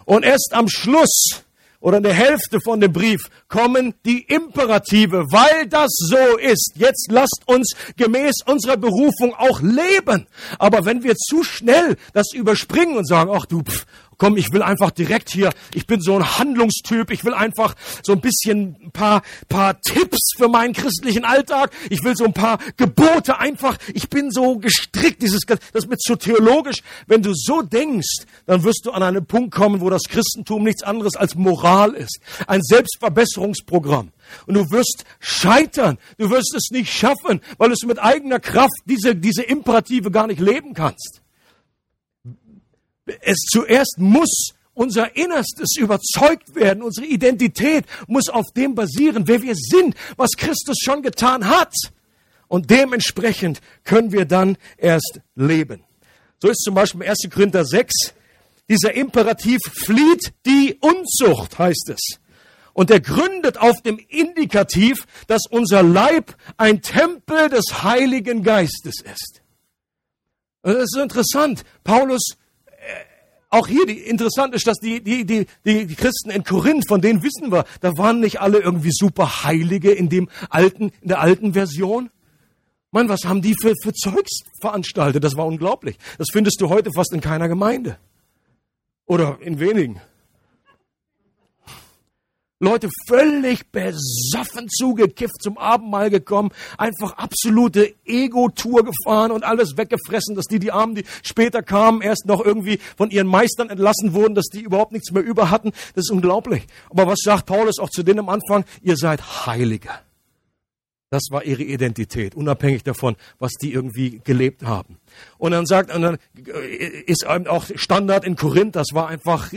Und erst am Schluss oder in der Hälfte von dem Brief kommen die Imperative, weil das so ist. Jetzt lasst uns gemäß unserer Berufung auch leben. Aber wenn wir zu schnell das überspringen und sagen, ach du, pff, komm, ich will einfach direkt hier, ich bin so ein Handlungstyp, ich will einfach so ein bisschen ein paar, paar Tipps für meinen christlichen Alltag, ich will so ein paar Gebote einfach, ich bin so gestrickt, dieses, das mir zu theologisch. Wenn du so denkst, dann wirst du an einen Punkt kommen, wo das Christentum nichts anderes als Moral ist. Ein Selbstverbesserungsprogramm. Und du wirst scheitern. Du wirst es nicht schaffen, weil du mit eigener Kraft diese, diese Imperative gar nicht leben kannst es zuerst muss unser Innerstes überzeugt werden, unsere Identität muss auf dem basieren, wer wir sind, was Christus schon getan hat. Und dementsprechend können wir dann erst leben. So ist zum Beispiel 1. Korinther 6 dieser Imperativ flieht die Unzucht, heißt es. Und er gründet auf dem Indikativ, dass unser Leib ein Tempel des Heiligen Geistes ist. Das ist interessant. Paulus auch hier die, interessant ist, dass die, die, die, die, Christen in Korinth, von denen wissen wir, da waren nicht alle irgendwie super Heilige in dem alten, in der alten Version. Mann, was haben die für, für Zeugs veranstaltet? Das war unglaublich. Das findest du heute fast in keiner Gemeinde. Oder in wenigen. Leute völlig besoffen zugekifft zum Abendmahl gekommen, einfach absolute Ego-Tour gefahren und alles weggefressen, dass die, die Armen, die später kamen, erst noch irgendwie von ihren Meistern entlassen wurden, dass die überhaupt nichts mehr über hatten. Das ist unglaublich. Aber was sagt Paulus auch zu denen am Anfang? Ihr seid Heilige. Das war ihre Identität, unabhängig davon, was die irgendwie gelebt haben. Und dann sagt, und dann ist auch Standard in Korinth, das war einfach,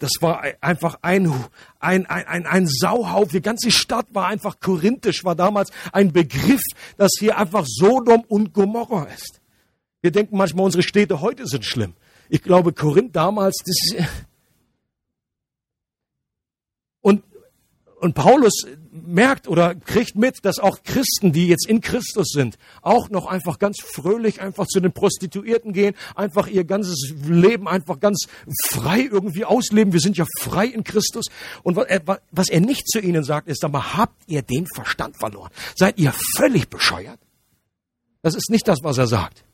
das war einfach ein, ein, ein, ein Sauhaufen. Die ganze Stadt war einfach korinthisch, war damals ein Begriff, dass hier einfach Sodom und Gomorra ist. Wir denken manchmal, unsere Städte heute sind schlimm. Ich glaube, Korinth damals, das und, und Paulus merkt oder kriegt mit, dass auch Christen, die jetzt in Christus sind, auch noch einfach ganz fröhlich einfach zu den Prostituierten gehen, einfach ihr ganzes Leben einfach ganz frei irgendwie ausleben. Wir sind ja frei in Christus. Und was er nicht zu ihnen sagt, ist, aber habt ihr den Verstand verloren? Seid ihr völlig bescheuert? Das ist nicht das, was er sagt.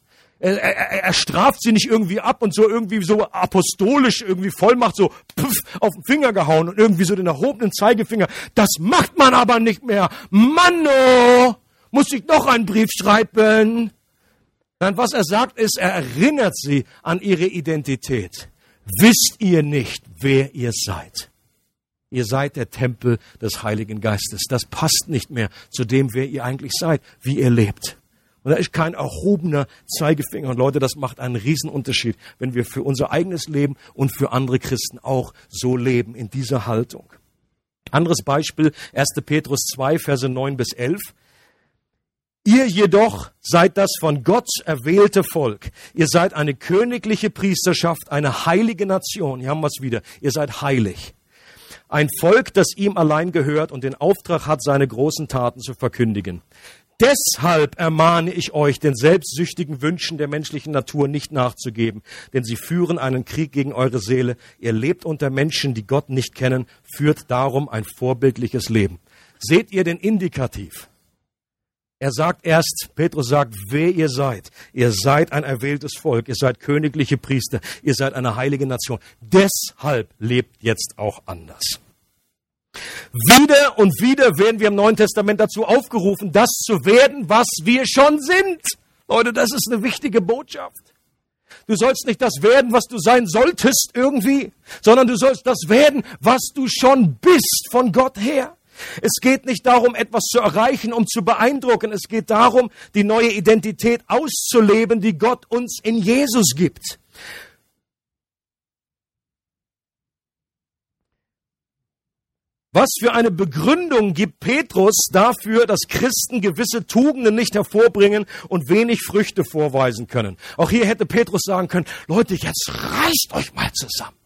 Er, er, er, straft sie nicht irgendwie ab und so irgendwie so apostolisch irgendwie Vollmacht so pff, auf den Finger gehauen und irgendwie so den erhobenen Zeigefinger. Das macht man aber nicht mehr. Manno, muss ich noch einen Brief schreiben? Dann was er sagt ist, er erinnert sie an ihre Identität. Wisst ihr nicht, wer ihr seid? Ihr seid der Tempel des Heiligen Geistes. Das passt nicht mehr zu dem, wer ihr eigentlich seid, wie ihr lebt. Und da ist kein erhobener Zeigefinger. Und Leute, das macht einen Riesenunterschied, wenn wir für unser eigenes Leben und für andere Christen auch so leben, in dieser Haltung. Anderes Beispiel, 1. Petrus 2, Verse 9 bis 11. Ihr jedoch seid das von Gott erwählte Volk. Ihr seid eine königliche Priesterschaft, eine heilige Nation. Hier haben wir es wieder. Ihr seid heilig. Ein Volk, das ihm allein gehört und den Auftrag hat, seine großen Taten zu verkündigen. Deshalb ermahne ich euch, den selbstsüchtigen Wünschen der menschlichen Natur nicht nachzugeben, denn sie führen einen Krieg gegen eure Seele. Ihr lebt unter Menschen, die Gott nicht kennen, führt darum ein vorbildliches Leben. Seht ihr den Indikativ? Er sagt erst, Petrus sagt, wer ihr seid. Ihr seid ein erwähltes Volk, ihr seid königliche Priester, ihr seid eine heilige Nation. Deshalb lebt jetzt auch anders. Wieder und wieder werden wir im Neuen Testament dazu aufgerufen, das zu werden, was wir schon sind. Leute, das ist eine wichtige Botschaft. Du sollst nicht das werden, was du sein solltest irgendwie, sondern du sollst das werden, was du schon bist von Gott her. Es geht nicht darum, etwas zu erreichen, um zu beeindrucken. Es geht darum, die neue Identität auszuleben, die Gott uns in Jesus gibt. Was für eine Begründung gibt Petrus dafür, dass Christen gewisse Tugenden nicht hervorbringen und wenig Früchte vorweisen können? Auch hier hätte Petrus sagen können, Leute, jetzt reißt euch mal zusammen.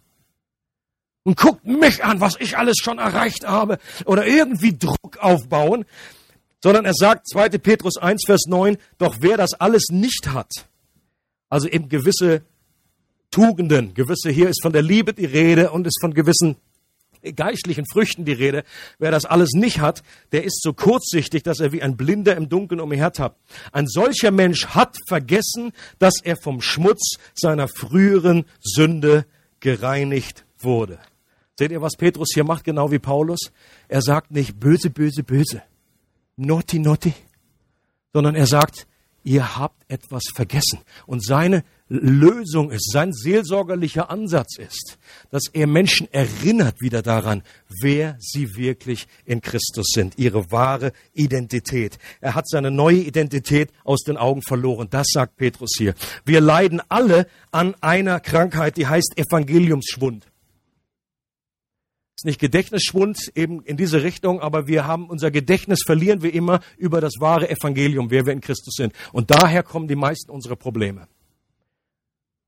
Und guckt mich an, was ich alles schon erreicht habe. Oder irgendwie Druck aufbauen. Sondern er sagt, 2. Petrus 1, Vers 9, doch wer das alles nicht hat, also eben gewisse Tugenden, gewisse, hier ist von der Liebe die Rede und ist von gewissen geistlichen Früchten die Rede. Wer das alles nicht hat, der ist so kurzsichtig, dass er wie ein Blinder im Dunkeln umhertappt. Ein solcher Mensch hat vergessen, dass er vom Schmutz seiner früheren Sünde gereinigt wurde. Seht ihr, was Petrus hier macht, genau wie Paulus? Er sagt nicht böse, böse, böse, naughty, naughty, sondern er sagt, ihr habt etwas vergessen. Und seine Lösung ist, sein seelsorgerlicher Ansatz ist, dass er Menschen erinnert wieder daran, wer sie wirklich in Christus sind, ihre wahre Identität. Er hat seine neue Identität aus den Augen verloren. Das sagt Petrus hier. Wir leiden alle an einer Krankheit, die heißt Evangeliumsschwund. Ist nicht Gedächtnisschwund eben in diese Richtung, aber wir haben unser Gedächtnis verlieren wir immer über das wahre Evangelium, wer wir in Christus sind. Und daher kommen die meisten unserer Probleme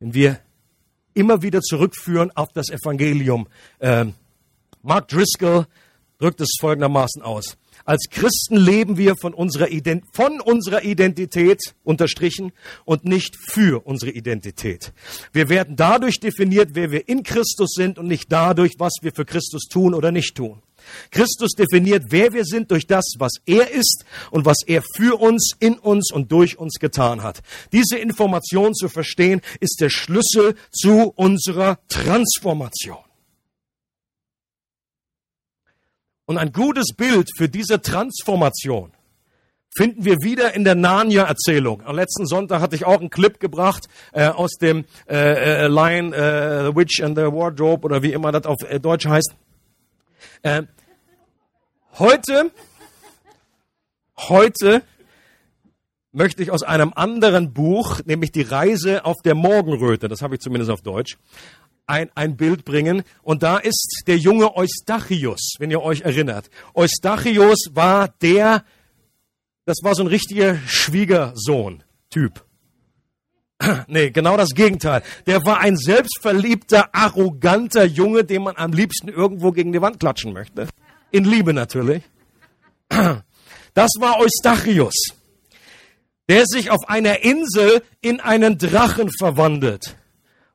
wenn wir immer wieder zurückführen auf das Evangelium. Ähm, Mark Driscoll drückt es folgendermaßen aus. Als Christen leben wir von unserer, von unserer Identität unterstrichen und nicht für unsere Identität. Wir werden dadurch definiert, wer wir in Christus sind und nicht dadurch, was wir für Christus tun oder nicht tun. Christus definiert, wer wir sind durch das, was er ist und was er für uns, in uns und durch uns getan hat. Diese Information zu verstehen, ist der Schlüssel zu unserer Transformation. Und ein gutes Bild für diese Transformation finden wir wieder in der Narnia-Erzählung. Am letzten Sonntag hatte ich auch einen Clip gebracht äh, aus dem äh, äh, Lion, äh, The Witch and the Wardrobe oder wie immer das auf äh, Deutsch heißt. Äh, heute, heute möchte ich aus einem anderen Buch, nämlich die Reise auf der Morgenröte, das habe ich zumindest auf Deutsch, ein, ein Bild bringen. Und da ist der junge Eustachius, wenn ihr euch erinnert. Eustachius war der, das war so ein richtiger Schwiegersohn-Typ. Nee, genau das Gegenteil. Der war ein selbstverliebter, arroganter Junge, den man am liebsten irgendwo gegen die Wand klatschen möchte. In Liebe natürlich. Das war Eustachius, der sich auf einer Insel in einen Drachen verwandelt,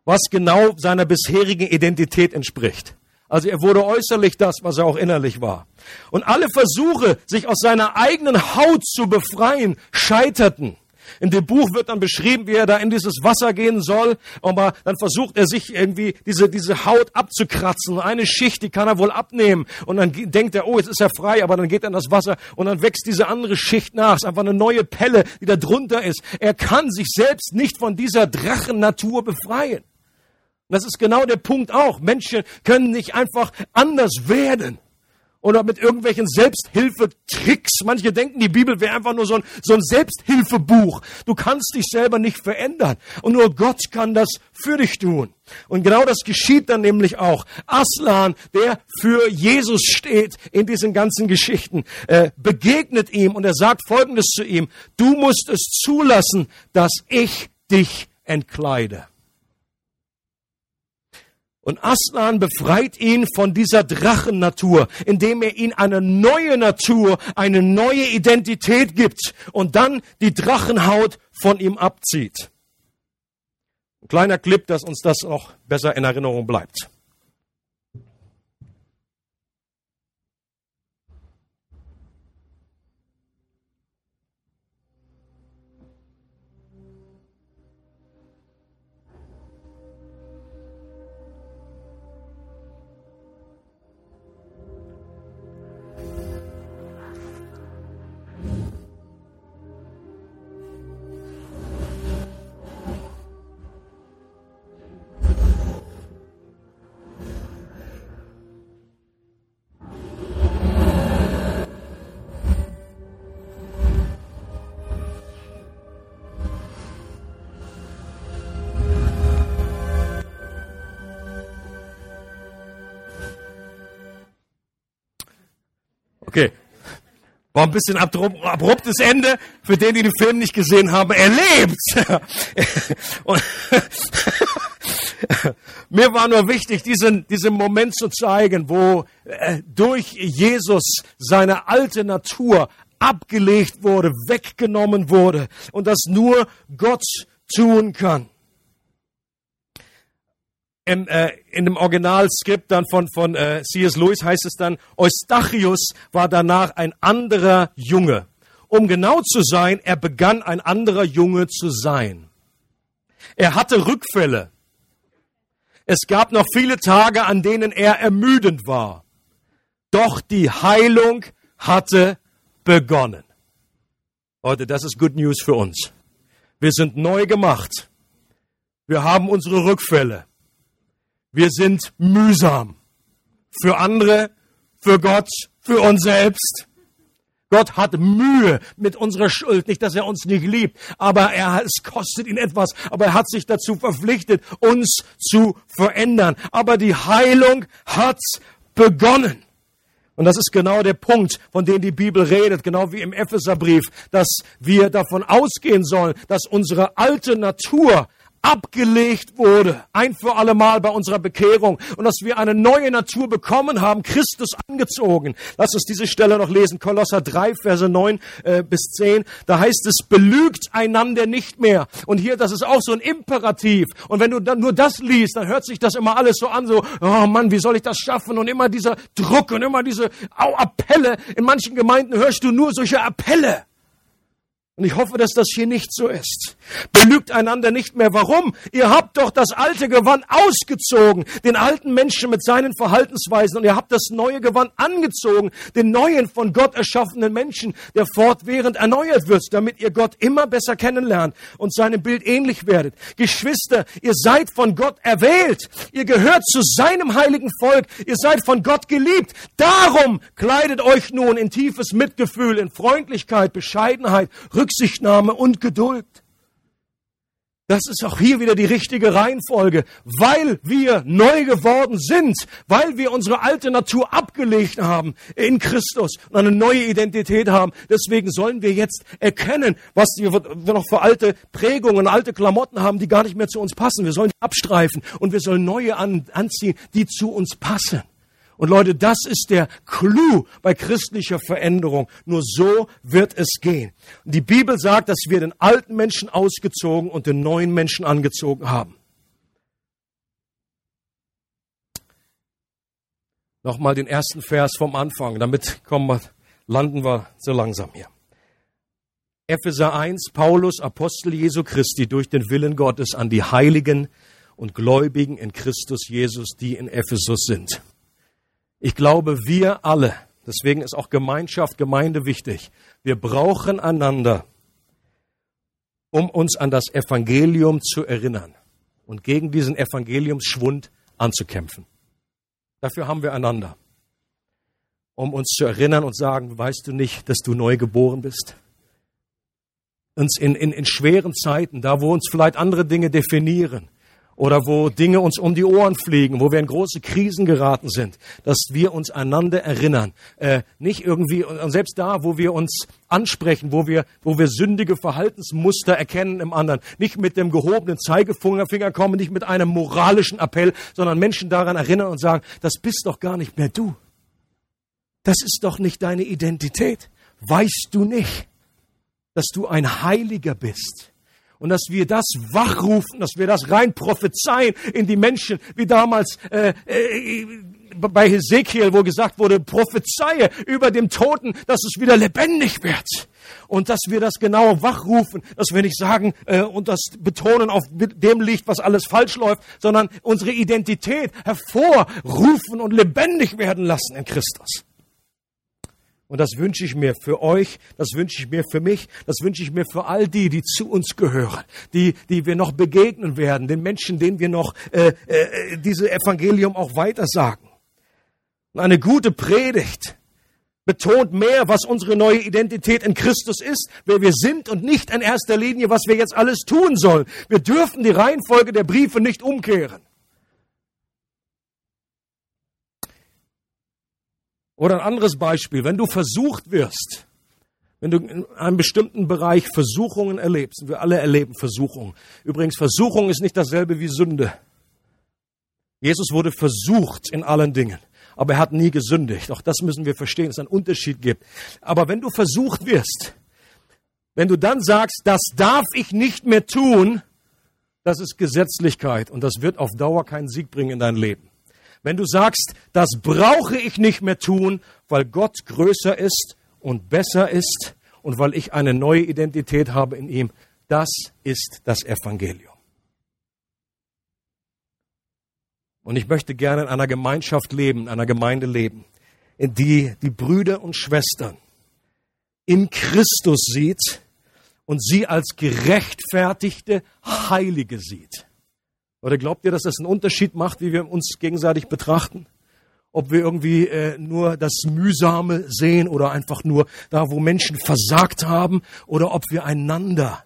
was genau seiner bisherigen Identität entspricht. Also er wurde äußerlich das, was er auch innerlich war. Und alle Versuche, sich aus seiner eigenen Haut zu befreien, scheiterten. In dem Buch wird dann beschrieben, wie er da in dieses Wasser gehen soll, aber dann versucht er sich irgendwie diese, diese Haut abzukratzen. Eine Schicht, die kann er wohl abnehmen. Und dann denkt er, oh, jetzt ist er frei, aber dann geht er in das Wasser und dann wächst diese andere Schicht nach. Es ist einfach eine neue Pelle, die da drunter ist. Er kann sich selbst nicht von dieser Drachennatur befreien. Und das ist genau der Punkt auch. Menschen können nicht einfach anders werden oder mit irgendwelchen Selbsthilfetricks. Manche denken, die Bibel wäre einfach nur so ein, so ein Selbsthilfebuch. Du kannst dich selber nicht verändern. Und nur Gott kann das für dich tun. Und genau das geschieht dann nämlich auch. Aslan, der für Jesus steht in diesen ganzen Geschichten, äh, begegnet ihm und er sagt Folgendes zu ihm. Du musst es zulassen, dass ich dich entkleide. Und Aslan befreit ihn von dieser Drachennatur, indem er ihn eine neue Natur, eine neue Identität gibt und dann die Drachenhaut von ihm abzieht. Ein kleiner Clip, dass uns das auch besser in Erinnerung bleibt. War ein bisschen abruptes Ende für den, die den Film nicht gesehen haben. Er lebt! mir war nur wichtig, diesen, diesen Moment zu zeigen, wo äh, durch Jesus seine alte Natur abgelegt wurde, weggenommen wurde und das nur Gott tun kann im, äh, in dem Originalskript dann von, von äh, C.S. Lewis heißt es dann, Eustachius war danach ein anderer Junge. Um genau zu sein, er begann ein anderer Junge zu sein. Er hatte Rückfälle. Es gab noch viele Tage, an denen er ermüdend war. Doch die Heilung hatte begonnen. Leute, das ist Good News für uns. Wir sind neu gemacht. Wir haben unsere Rückfälle. Wir sind mühsam. Für andere, für Gott, für uns selbst. Gott hat Mühe mit unserer Schuld. Nicht, dass er uns nicht liebt, aber er, es kostet ihn etwas. Aber er hat sich dazu verpflichtet, uns zu verändern. Aber die Heilung hat begonnen. Und das ist genau der Punkt, von dem die Bibel redet, genau wie im Epheserbrief, dass wir davon ausgehen sollen, dass unsere alte Natur abgelegt wurde, ein für alle Mal bei unserer Bekehrung und dass wir eine neue Natur bekommen haben, Christus angezogen. Lass uns diese Stelle noch lesen, Kolosser 3, Verse 9 äh, bis 10. Da heißt es, belügt einander nicht mehr. Und hier, das ist auch so ein Imperativ. Und wenn du dann nur das liest, dann hört sich das immer alles so an, so, oh Mann, wie soll ich das schaffen? Und immer dieser Druck und immer diese Au Appelle. In manchen Gemeinden hörst du nur solche Appelle. Und ich hoffe, dass das hier nicht so ist. Belügt einander nicht mehr. Warum? Ihr habt doch das alte Gewand ausgezogen, den alten Menschen mit seinen Verhaltensweisen, und ihr habt das neue Gewand angezogen, den neuen von Gott erschaffenen Menschen, der fortwährend erneuert wird, damit ihr Gott immer besser kennenlernt und seinem Bild ähnlich werdet. Geschwister, ihr seid von Gott erwählt. Ihr gehört zu seinem heiligen Volk. Ihr seid von Gott geliebt. Darum kleidet euch nun in tiefes Mitgefühl, in Freundlichkeit, Bescheidenheit, Rücksichtnahme und Geduld. Das ist auch hier wieder die richtige Reihenfolge, weil wir neu geworden sind, weil wir unsere alte Natur abgelegt haben in Christus und eine neue Identität haben. Deswegen sollen wir jetzt erkennen, was wir noch für alte Prägungen, alte Klamotten haben, die gar nicht mehr zu uns passen. Wir sollen abstreifen und wir sollen neue anziehen, die zu uns passen. Und Leute, das ist der Clou bei christlicher Veränderung. Nur so wird es gehen. Die Bibel sagt, dass wir den alten Menschen ausgezogen und den neuen Menschen angezogen haben. Nochmal den ersten Vers vom Anfang, damit kommen wir, landen wir so langsam hier. Epheser 1, Paulus, Apostel Jesu Christi, durch den Willen Gottes an die Heiligen und Gläubigen in Christus Jesus, die in Ephesus sind. Ich glaube, wir alle, deswegen ist auch Gemeinschaft, Gemeinde wichtig. Wir brauchen einander, um uns an das Evangelium zu erinnern und gegen diesen Evangeliumsschwund anzukämpfen. Dafür haben wir einander. Um uns zu erinnern und sagen, weißt du nicht, dass du neu geboren bist? Uns in, in, in schweren Zeiten, da wo uns vielleicht andere Dinge definieren, oder wo Dinge uns um die Ohren fliegen, wo wir in große Krisen geraten sind, dass wir uns einander erinnern. Äh, nicht irgendwie, selbst da, wo wir uns ansprechen, wo wir, wo wir sündige Verhaltensmuster erkennen im anderen, nicht mit dem gehobenen Zeigefinger kommen, nicht mit einem moralischen Appell, sondern Menschen daran erinnern und sagen, das bist doch gar nicht mehr du. Das ist doch nicht deine Identität. Weißt du nicht, dass du ein Heiliger bist? Und dass wir das wachrufen, dass wir das rein prophezeien in die Menschen, wie damals äh, äh, bei Hesekiel, wo gesagt wurde, prophezeie über dem Toten, dass es wieder lebendig wird. Und dass wir das genau wachrufen, dass wir nicht sagen äh, und das betonen auf dem Licht, was alles falsch läuft, sondern unsere Identität hervorrufen und lebendig werden lassen in Christus. Und das wünsche ich mir für euch, das wünsche ich mir für mich, das wünsche ich mir für all die, die zu uns gehören, die, die wir noch begegnen werden, den Menschen, denen wir noch äh, äh, diese Evangelium auch weitersagen. Und eine gute Predigt betont mehr, was unsere neue Identität in Christus ist, wer wir sind und nicht in erster Linie, was wir jetzt alles tun sollen. Wir dürfen die Reihenfolge der Briefe nicht umkehren. Oder ein anderes Beispiel, wenn du versucht wirst, wenn du in einem bestimmten Bereich Versuchungen erlebst, und wir alle erleben Versuchungen. Übrigens, Versuchung ist nicht dasselbe wie Sünde. Jesus wurde versucht in allen Dingen, aber er hat nie gesündigt. Auch das müssen wir verstehen, dass es einen Unterschied gibt. Aber wenn du versucht wirst, wenn du dann sagst, das darf ich nicht mehr tun, das ist Gesetzlichkeit und das wird auf Dauer keinen Sieg bringen in dein Leben. Wenn du sagst, das brauche ich nicht mehr tun, weil Gott größer ist und besser ist und weil ich eine neue Identität habe in ihm, das ist das Evangelium. Und ich möchte gerne in einer Gemeinschaft leben, in einer Gemeinde leben, in die die Brüder und Schwestern in Christus sieht und sie als gerechtfertigte Heilige sieht. Oder glaubt ihr, dass das einen Unterschied macht, wie wir uns gegenseitig betrachten? Ob wir irgendwie äh, nur das Mühsame sehen oder einfach nur da, wo Menschen versagt haben, oder ob wir einander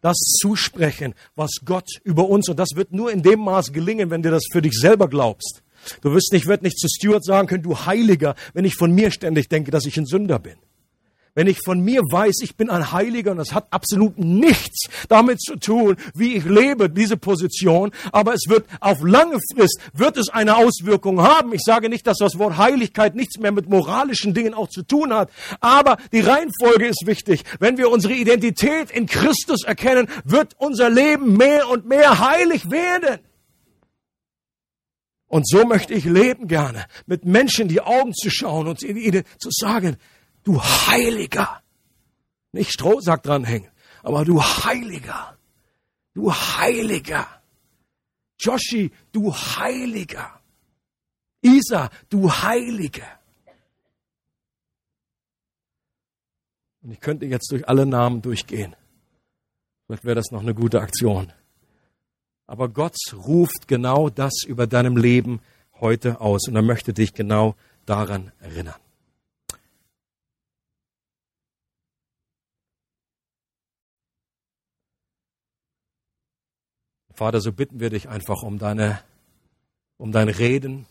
das zusprechen, was Gott über uns, und das wird nur in dem Maß gelingen, wenn du das für dich selber glaubst. Du wirst nicht, wird nicht zu Stuart sagen können, du Heiliger, wenn ich von mir ständig denke, dass ich ein Sünder bin. Wenn ich von mir weiß, ich bin ein Heiliger und das hat absolut nichts damit zu tun, wie ich lebe, diese Position, aber es wird auf lange Frist, wird es eine Auswirkung haben. Ich sage nicht, dass das Wort Heiligkeit nichts mehr mit moralischen Dingen auch zu tun hat, aber die Reihenfolge ist wichtig. Wenn wir unsere Identität in Christus erkennen, wird unser Leben mehr und mehr heilig werden. Und so möchte ich leben gerne, mit Menschen die Augen zu schauen und ihnen zu sagen, du Heiliger. Nicht Strohsack dranhängen, aber du Heiliger. Du Heiliger. Joshi, du Heiliger. Isa, du Heilige. Und ich könnte jetzt durch alle Namen durchgehen. Vielleicht wäre das noch eine gute Aktion. Aber Gott ruft genau das über deinem Leben heute aus und er möchte dich genau daran erinnern. Vater, so bitten wir dich einfach um deine, um dein Reden.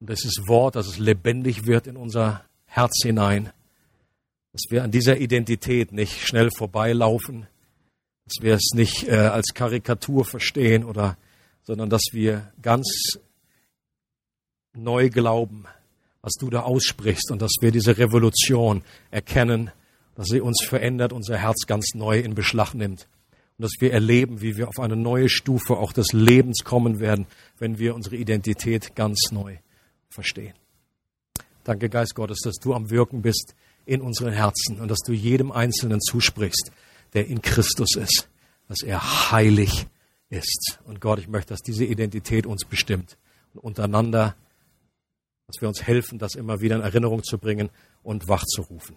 Das ist Wort, dass es lebendig wird in unser Herz hinein. Dass wir an dieser Identität nicht schnell vorbeilaufen. Dass wir es nicht äh, als Karikatur verstehen oder, sondern dass wir ganz neu glauben, was du da aussprichst und dass wir diese Revolution erkennen, dass sie uns verändert, unser Herz ganz neu in Beschlag nimmt und dass wir erleben, wie wir auf eine neue Stufe auch des Lebens kommen werden, wenn wir unsere Identität ganz neu verstehen. Danke, Geist Gottes, dass du am Wirken bist in unseren Herzen und dass du jedem Einzelnen zusprichst, der in Christus ist, dass er heilig ist. Und Gott, ich möchte, dass diese Identität uns bestimmt und untereinander dass wir uns helfen, das immer wieder in Erinnerung zu bringen und wachzurufen.